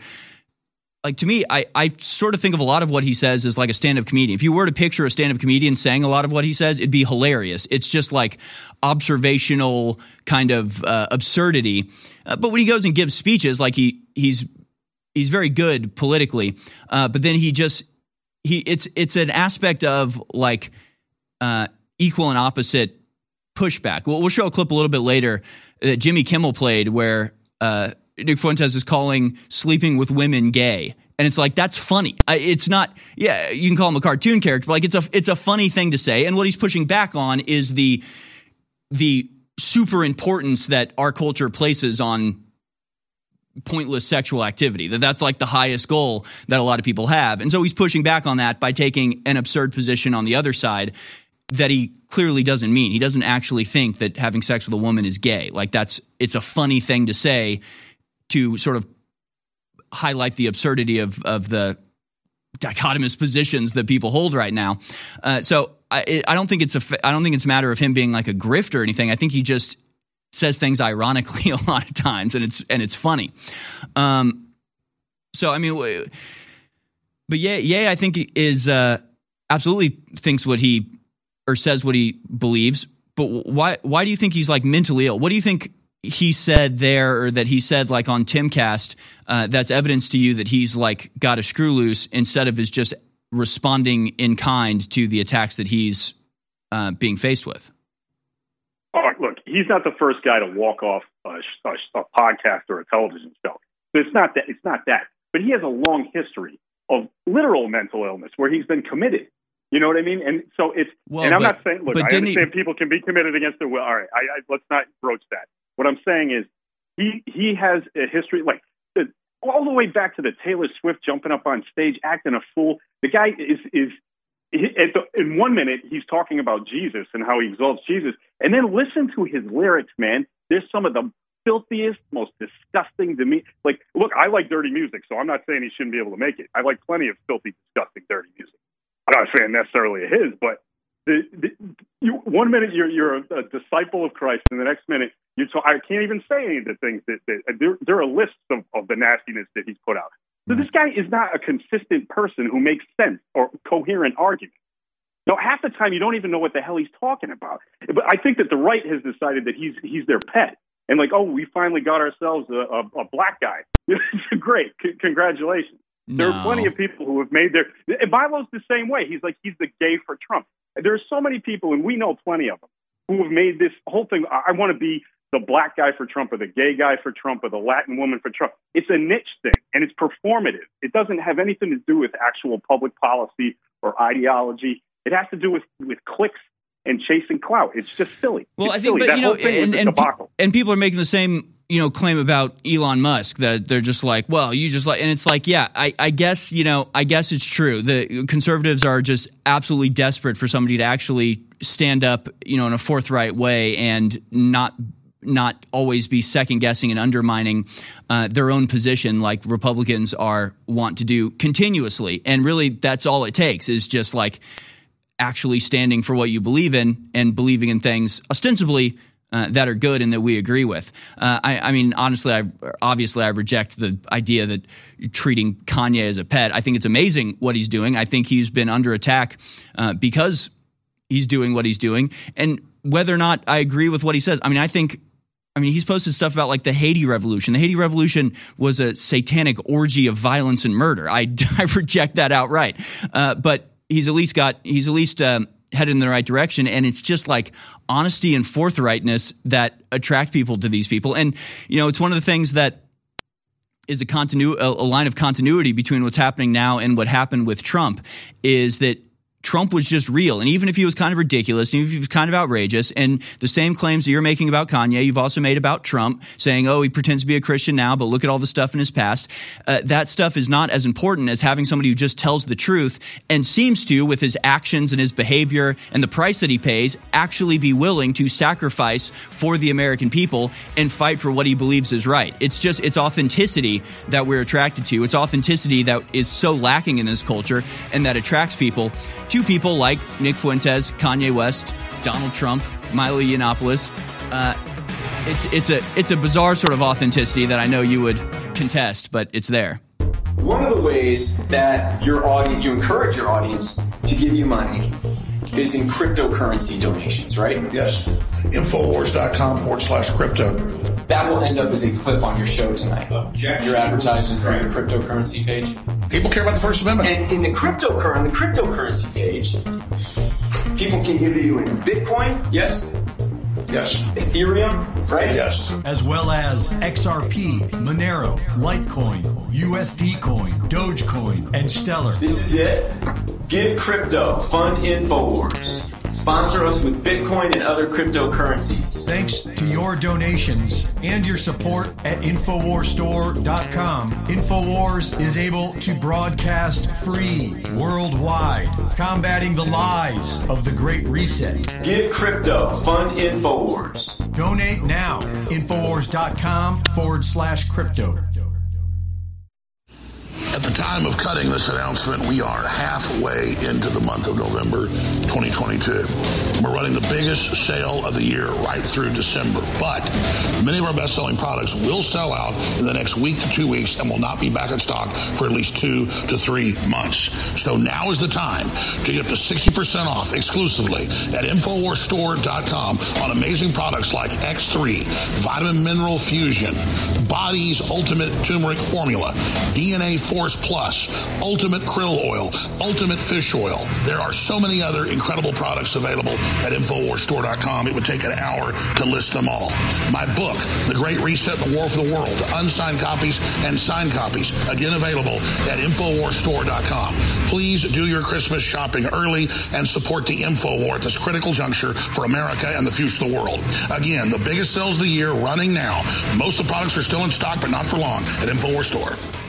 like to me, I, I sort of think of a lot of what he says as like a stand up comedian. If you were to picture a stand up comedian saying a lot of what he says, it'd be hilarious. It's just like observational kind of uh, absurdity. Uh, but when he goes and gives speeches, like he he's he's very good politically. Uh, but then he just he it's it's an aspect of like uh, equal and opposite pushback. We'll, we'll show a clip a little bit later that Jimmy Kimmel played where uh, Nick Fuentes is calling sleeping with women gay. And it's like that's funny. It's not. Yeah, you can call him a cartoon character, but like it's a it's a funny thing to say. And what he's pushing back on is the the super importance that our culture places on pointless sexual activity. That that's like the highest goal that a lot of people have. And so he's pushing back on that by taking an absurd position on the other side that he clearly doesn't mean. He doesn't actually think that having sex with a woman is gay. Like that's it's a funny thing to say to sort of highlight the absurdity of of the dichotomous positions that people hold right now. Uh, so I, I don't think it's a I don't think it's a matter of him being like a grifter or anything. I think he just says things ironically a lot of times, and it's and it's funny. Um, so I mean, but yeah, yeah, I think is uh, absolutely thinks what he or says what he believes. But why why do you think he's like mentally ill? What do you think he said there, or that he said like on Timcast? Uh, that's evidence to you that he's like got a screw loose instead of is just responding in kind to the attacks that he's uh, being faced with. All right, look, he's not the first guy to walk off a, a, a podcast or a television show. It's not that. It's not that. But he has a long history of literal mental illness where he's been committed. You know what I mean? And so it's. Well, and I'm but- not saying. Look, I didn't he- people can be committed against their will. All right, I, I, let's not broach that. What I'm saying is, he he has a history like the, all the way back to the Taylor Swift jumping up on stage acting a fool. The guy is is he, at the, in one minute he's talking about Jesus and how he exalts Jesus, and then listen to his lyrics, man. There's some of the filthiest, most disgusting to me. Like, look, I like dirty music, so I'm not saying he shouldn't be able to make it. I like plenty of filthy, disgusting, dirty music. I'm not saying necessarily his, but the, the you, one minute you're you're a, a disciple of Christ, and the next minute you talk, I can't even say any of the things that, that there, there are lists of, of the nastiness that he's put out. So this guy is not a consistent person who makes sense or coherent argument. No, half the time you don't even know what the hell he's talking about. But I think that the right has decided that he's he's their pet, and like, oh, we finally got ourselves a, a, a black guy. Great, C- congratulations. There are plenty of people who have made their. And Milo's the same way. He's like he's the gay for Trump. There are so many people, and we know plenty of them, who have made this whole thing. I, I want to be the black guy for Trump, or the gay guy for Trump, or the Latin woman for Trump. It's a niche thing, and it's performative. It doesn't have anything to do with actual public policy or ideology. It has to do with with clicks and chasing clout. It's just silly. Well, It's I think, silly. but that you know, and and, pe- and people are making the same you know claim about Elon Musk that they're just like, well, you just like, and it's like, yeah, I, I guess you know, I guess it's true. The conservatives are just absolutely desperate for somebody to actually stand up, you know, in a forthright way and not not always be second guessing and undermining uh, their own position like Republicans are want to do continuously. And really, that's all it takes is just like actually standing for what you believe in and believing in things ostensibly uh, that are good and that we agree with. Uh, I, I mean, honestly, I obviously I reject the idea that treating Kanye as a pet. I think it's amazing what he's doing. I think he's been under attack uh, because he's doing what he's doing, and whether or not I agree with what he says, I mean, I think. I mean, he's posted stuff about like the Haiti Revolution. The Haiti Revolution was a satanic orgy of violence and murder. I, I reject that outright. Uh, but he's at least got he's at least um, headed in the right direction, and it's just like honesty and forthrightness that attract people to these people. And you know, it's one of the things that is a continu- a, a line of continuity between what's happening now and what happened with Trump is that Trump was just real. And even if he was kind of ridiculous, even if he was kind of outrageous, and the same claims that you're making about Kanye, you've also made about Trump, saying, oh, he pretends to be a Christian now, but look at all the stuff in his past. Uh, that stuff is not as important as having somebody who just tells the truth and seems to, with his actions and his behavior and the price that he pays, actually be willing to sacrifice for the American people and fight for what he believes is right. It's just, it's authenticity that we're attracted to. It's authenticity that is so lacking in this culture and that attracts people to people like Nick Fuentes, Kanye West, Donald Trump, Milo Yiannopoulos. Uh, it's, it's, a, it's a bizarre sort of authenticity that I know you would contest, but it's there. One of the ways that your audience, you encourage your audience to give you money is in cryptocurrency donations, right? Yes. Infowars.com forward slash crypto. That will end up as a clip on your show tonight. Your advertisement for your cryptocurrency page. People care about the First Amendment. And in the cryptocurrency, on the cryptocurrency page, people can give you in Bitcoin, yes? Yes. Ethereum, right? Yes. As well as XRP, Monero, Litecoin, USD Coin, Dogecoin, and Stellar. This is it. Give crypto. Fund Infowars. Sponsor us with Bitcoin and other cryptocurrencies. Thanks to your donations and your support at InfoWarsStore.com, InfoWars is able to broadcast free worldwide, combating the lies of the Great Reset. Give crypto. Fund Infowars. Donate now. Infowars.com forward slash crypto. At the time of cutting this announcement, we are halfway into the month of November 2022. We're running the biggest sale of the year right through December, but many of our best selling products will sell out in the next week to two weeks and will not be back in stock for at least two to three months. So now is the time to get up to 60% off exclusively at InfoWarsStore.com on amazing products like X3, Vitamin Mineral Fusion, Body's Ultimate Turmeric Formula, DNA Force Plus, Ultimate Krill Oil, Ultimate Fish Oil. There are so many other incredible products available at InfoWarsStore.com. It would take an hour to list them all. My book, The Great Reset, The War for the World, unsigned copies and signed copies, again available at InfoWarsStore.com. Please do your Christmas shopping early and support the InfoWar at this critical juncture for America and the future of the world. Again, the biggest sales of the year running now. Most of the products are still in stock, but not for long at InfoWar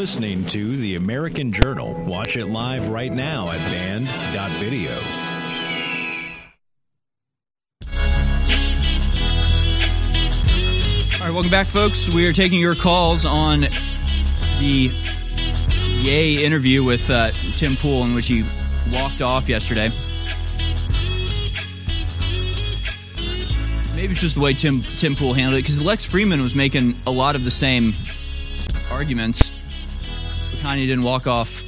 listening to The American Journal. Watch it live right now at banned.video. All right, welcome back, folks. We are taking your calls on the Yay interview with uh, Tim Pool, in which he walked off yesterday. Maybe it's just the way Tim Tim Pool handled it because Lex Fridman was making a lot of the same arguments. Kanye didn't walk off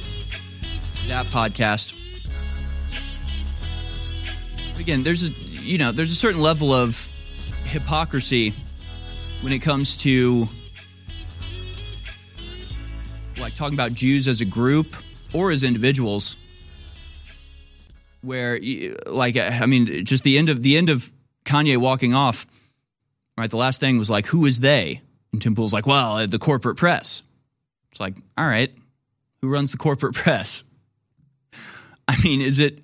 that podcast. Again, there's a you know there's a certain level of hypocrisy when it comes to like talking about Jews as a group or as individuals where like I mean just the end of the end of Kanye walking off right the last thing was like who is they? And Tim Pool's like well the corporate press. It's like all right who runs the corporate press. I mean is it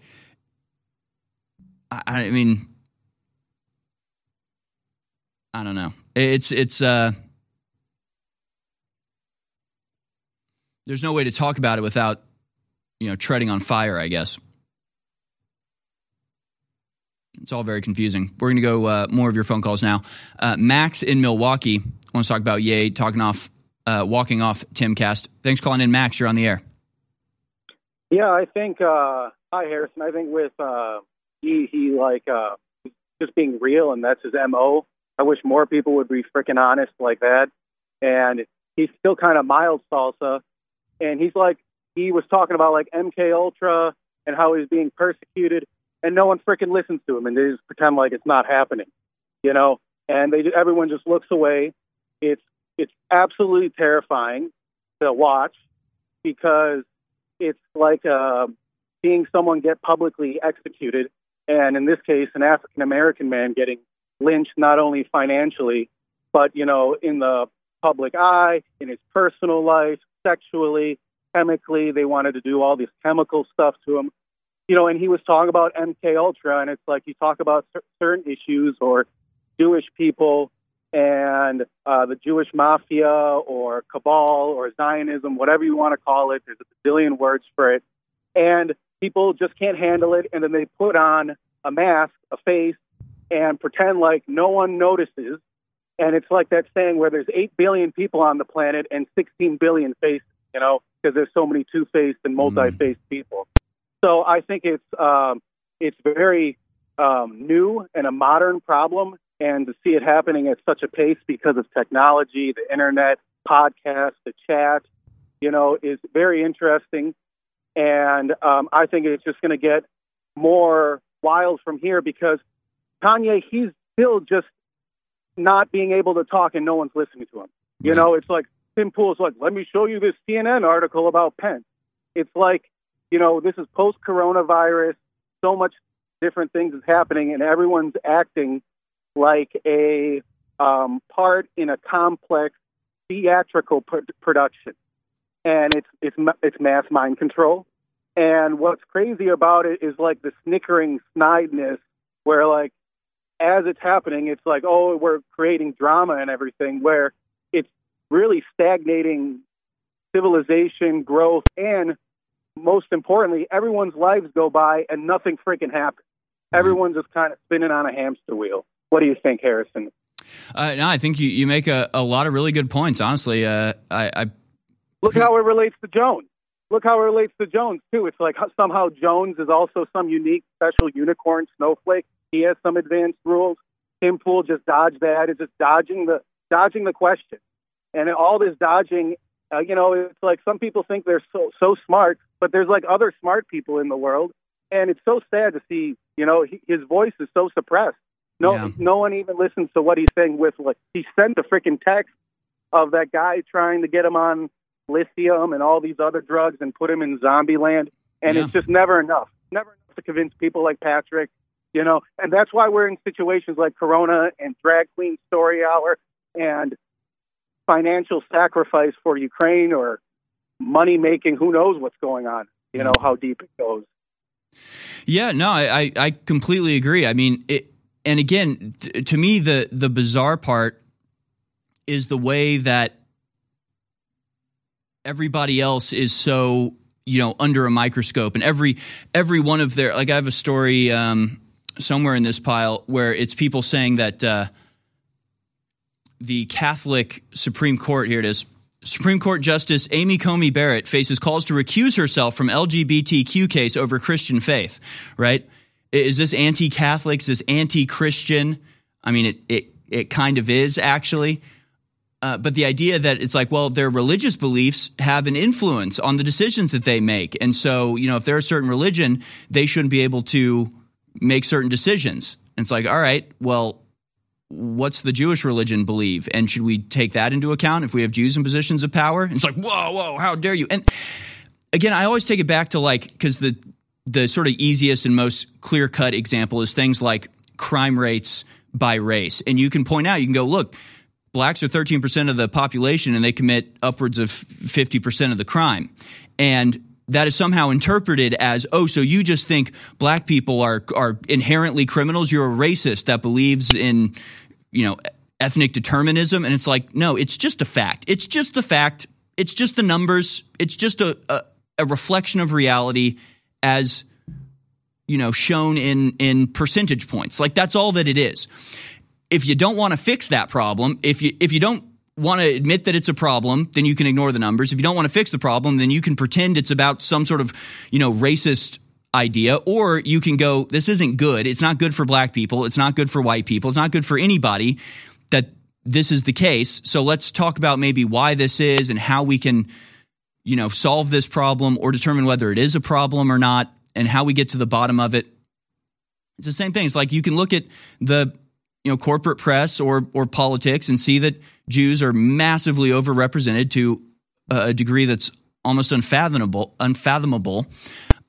I, I mean I don't know. It's it's uh there's no way to talk about it without you know treading on fire i guess. It's all very confusing. We're going to go uh, more of your phone calls now. Uh, max in milwaukee wants to talk about yay talking off uh, walking off timcast thanks for calling in max you're on the air Yeah, I think. Uh, hi, Harrison. I think with uh, he, he like uh, just being real, and that's his mo. I wish more people would be freaking honest like that. And he's still kind of mild salsa, and he's like he was talking about like MK Ultra and how he's being persecuted, and no one freaking listens to him, and they just pretend like it's not happening, you know. And they everyone just looks away. It's it's absolutely terrifying to watch because it's like uh, seeing someone get publicly executed, and in this case, an African American man getting lynched not only financially, but you know, in the public eye, in his personal life, sexually, chemically. They wanted to do all this chemical stuff to him, you know. And he was talking about MK Ultra, and it's like you talk about cer- certain issues or Jewish people and uh, the Jewish mafia or cabal or Zionism, whatever you want to call it. There's a billion words for it. And people just can't handle it. And then they put on a mask, a face, and pretend like no one notices. And it's like that saying where there's 8 billion people on the planet and 16 billion faces, you know, because there's so many two faced and multi faced people. So I think it's, um, it's very um, new and a modern problem and to see it happening at such a pace because of technology, the internet, podcasts, the chat, you know, is very interesting. And um, I think it's just going to get more wild from here because Kanye, he's still just not being able to talk and no one's listening to him. You know, it's like Tim Pool's like, let me show you this CNN article about Pence. It's like, you know, this is post coronavirus, so much different things is happening, and everyone's acting like a um, part in a complex theatrical pr- production, and it's it's it's mass mind control. And what's crazy about it is like the snickering snideness, where like as it's happening, it's like oh we're creating drama and everything, where it's really stagnating civilization growth and most importantly, everyone's lives go by and nothing freaking happens. Everyone's just kind of spinning on a hamster wheel. What do you think, Harrison? Uh, no, I think you, you make a, a lot of really good points. Honestly, uh, I, I Look how it relates to Jones. Look how it relates to Jones too. It's like somehow Jones is also some unique, special unicorn snowflake. He has some advanced rules. Tim Pool just dodged that. It's just dodging the dodging the question, and all this dodging. Uh, you know, it's like some people think they're so so smart, but there's like other smart people in the world, and it's so sad to see. You know, he, his voice is so suppressed. No, Yeah. no one even listens to what he's saying. With like, he sent a freaking text of that guy trying to get him on lithium and all these other drugs and put him in zombie land. And Yeah. it's just never enough. Never enough to convince people like Patrick, you know. And that's why we're in situations like Corona and Drag Queen Story Hour and financial sacrifice for Ukraine or money making. Who knows what's going on? You know how deep it goes. Yeah, no, I, I, I completely agree. I mean, it, and again, t- to me, the the bizarre part is the way that everybody else is so you know under a microscope, and every every one of their like I have a story um, somewhere in this pile where it's people saying that uh, the Catholic Supreme Court here it is. Supreme Court Justice Amy Coney Barrett faces calls to recuse herself from LGBTQ case over Christian faith. Right? Is this anti-Catholic? Is this anti-Christian? I mean, it it it kind of is actually. Uh, but the idea that it's like, well, their religious beliefs have an influence on the decisions that they make, and so you know, if they're a certain religion, they shouldn't be able to make certain decisions. And it's like, all right, well, what's the Jewish religion believe, and should we take that into account if we have Jews in positions of power? And it's like, whoa, whoa, how dare you? And again, I always take it back to like because the the sort of easiest and most clear cut example is things like crime rates by race, and you can point out, you can go, look, blacks are 13% of the population, and they commit upwards of 50% of the crime, and that is somehow interpreted as, oh, so you just think black people are are inherently criminals? You're a racist that believes in, you know, ethnic determinism, and it's like, no, it's just a fact. It's just the fact. It's just the numbers. It's just a a, a reflection of reality as you know shown in in percentage points. Like that's all that it is. If you don't want to fix that problem, if you if you don't want to admit that it's a problem, then you can ignore the numbers. If you don't want to fix the problem, then you can pretend it's about some sort of, you know, racist idea or you can go this isn't good. It's not good for black people, it's not good for white people, it's not good for anybody that this is the case. So let's talk about maybe why this is and how we can you know solve this problem or determine whether it is a problem or not and how we get to the bottom of it. It's the same thing. It's like you can look at the you know corporate press or or politics and see that Jews are massively overrepresented to a degree that's almost unfathomable. Unfathomable.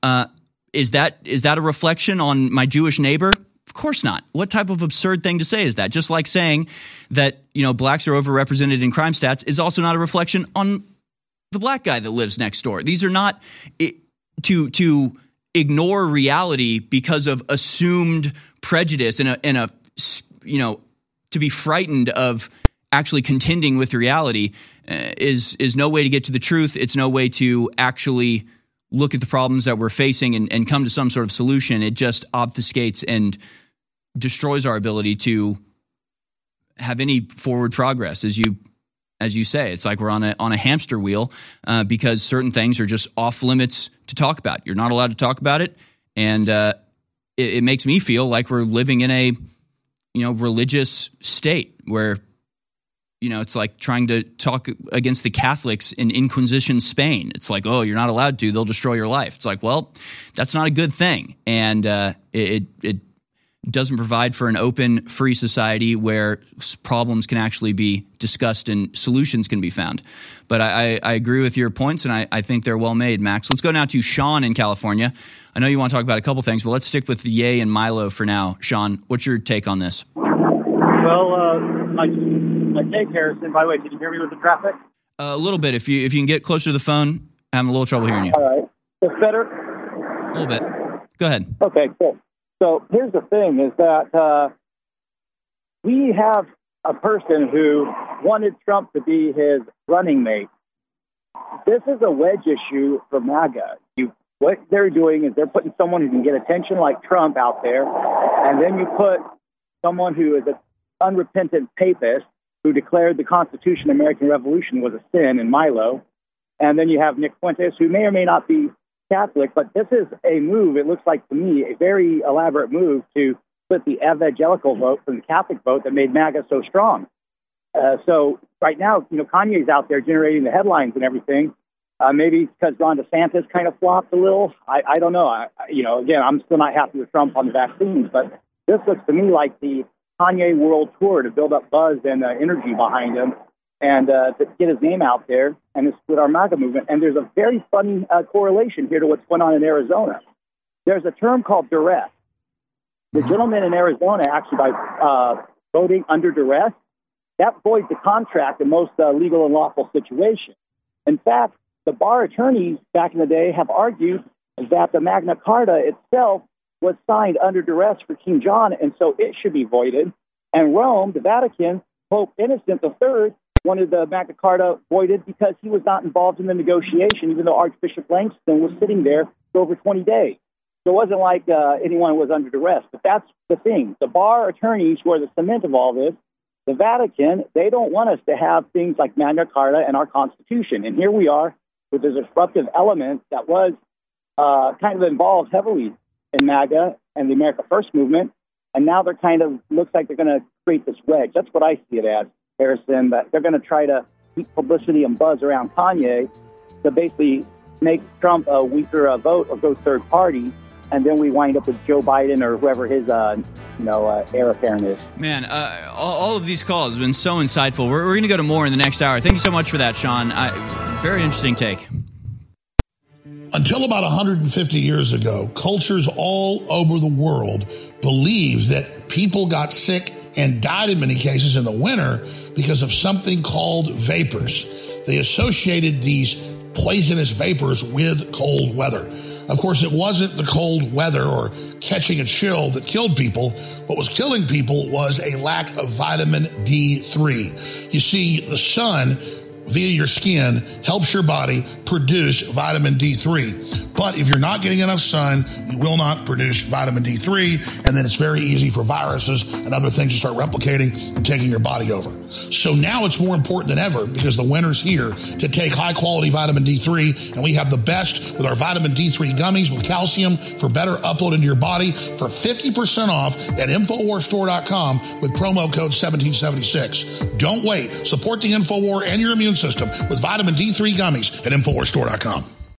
Uh, is that is that a reflection on my Jewish neighbor? Of course not. What type of absurd thing to say is that? Just like saying that you know blacks are overrepresented in crime stats is also not a reflection on the black guy that lives next door. These are not it, to to ignore reality because of assumed prejudice and a, and a you know to be frightened of actually contending with reality uh, is is no way to get to the truth. It's no way to actually look at the problems that we're facing and, and come to some sort of solution. It just obfuscates and destroys our ability to have any forward progress. As you as you say, it's like we're on a on a hamster wheel uh, because certain things are just off limits to talk about. You're not allowed to talk about it, and uh, it, it makes me feel like we're living in a you know religious state where you know it's like trying to talk against the Catholics in Inquisition Spain. It's like oh you're not allowed to; they'll destroy your life. It's like well that's not a good thing, and uh, it it doesn't provide for an open, free society where s- problems can actually be discussed and solutions can be found. But I, I, I agree with your points, and I, I think they're well made, Max. Let's go now to Sean in California. I know you want to talk about a couple things, but let's stick with the Yay and Milo for now. Sean, what's your take on this? Well, uh, my, my take, Harrison, by the way, can you hear me with the traffic? a little bit, if you if you can get closer to the phone, I'm having a little trouble hearing you. All right. It's better? A little bit. Go ahead. Okay, cool. So here's the thing is that uh, we have a person who wanted Trump to be his running mate. This is a wedge issue for MAGA. You, what they're doing is they're putting someone who can get attention like Trump out there, and then you put someone who is an unrepentant papist who declared the Constitution American Revolution was a sin in Milo. And then you have Nick Fuentes, who may or may not be Catholic, but this is a move, it looks like to me, a very elaborate move to split the evangelical vote from the Catholic vote that made MAGA so strong. Uh, so right now, you know, Kanye's out there generating the headlines and everything. Uh, maybe because Ron DeSantis kind of flopped a little. I, I don't know. I, you know, again, I'm still not happy with Trump on the vaccines, but this looks to me like the Kanye World Tour to build up buzz and uh, energy behind him and uh, to get his name out there and split our MAGA movement. And there's a very funny uh, correlation here to what's going on in Arizona. There's a term called duress. The gentleman in Arizona actually by uh, voting under duress, that voids the contract in most uh, legal and lawful situations. In fact, the bar attorneys back in the day have argued that the Magna Carta itself was signed under duress for King John, and so it should be voided. And Rome, the Vatican, Pope Innocent III wanted the Magna Carta voided because he was not involved in the negotiation, even though Archbishop Langston was sitting there for over 20 days. So it wasn't like uh, anyone was under duress. But that's the thing. The bar attorneys, who are the cement of all this, the Vatican, they don't want us to have things like Magna Carta and our Constitution. And here we are with this disruptive element that was uh, kind of involved heavily in MAGA and the America First movement. And now they're kind of looks like they're going to create this wedge. That's what I see it as, Harrison. That they're going to try to keep publicity and buzz around Kanye to basically make Trump a weaker uh, vote or go third party, and then we wind up with Joe Biden or whoever his uh, you know uh, heir apparent is. Man, uh, all, all, of these calls have been so insightful. We're, we're going to go to more in the next hour. Thank you so much for that, Sean. I, very interesting take. Until about 150 years ago, cultures all over the world believed that people got sick and died in many cases in the winter because of something called vapors. They associated these poisonous vapors with cold weather. Of course, it wasn't the cold weather or catching a chill that killed people. What was killing people was a lack of vitamin D3. You see, the sun via your skin helps your body produce vitamin D3. But if you're not getting enough sun, you will not produce vitamin D3, and then it's very easy for viruses and other things to start replicating and taking your body over. So now it's more important than ever because the winter's here to take high quality vitamin D3, and we have the best with our vitamin D3 gummies with calcium for better upload into your body for 50% off at InfoWarsStore.com with promo code 1776. Don't wait. Support the InfoWar and your immune system with vitamin D3 gummies at InfoWarsStore.com.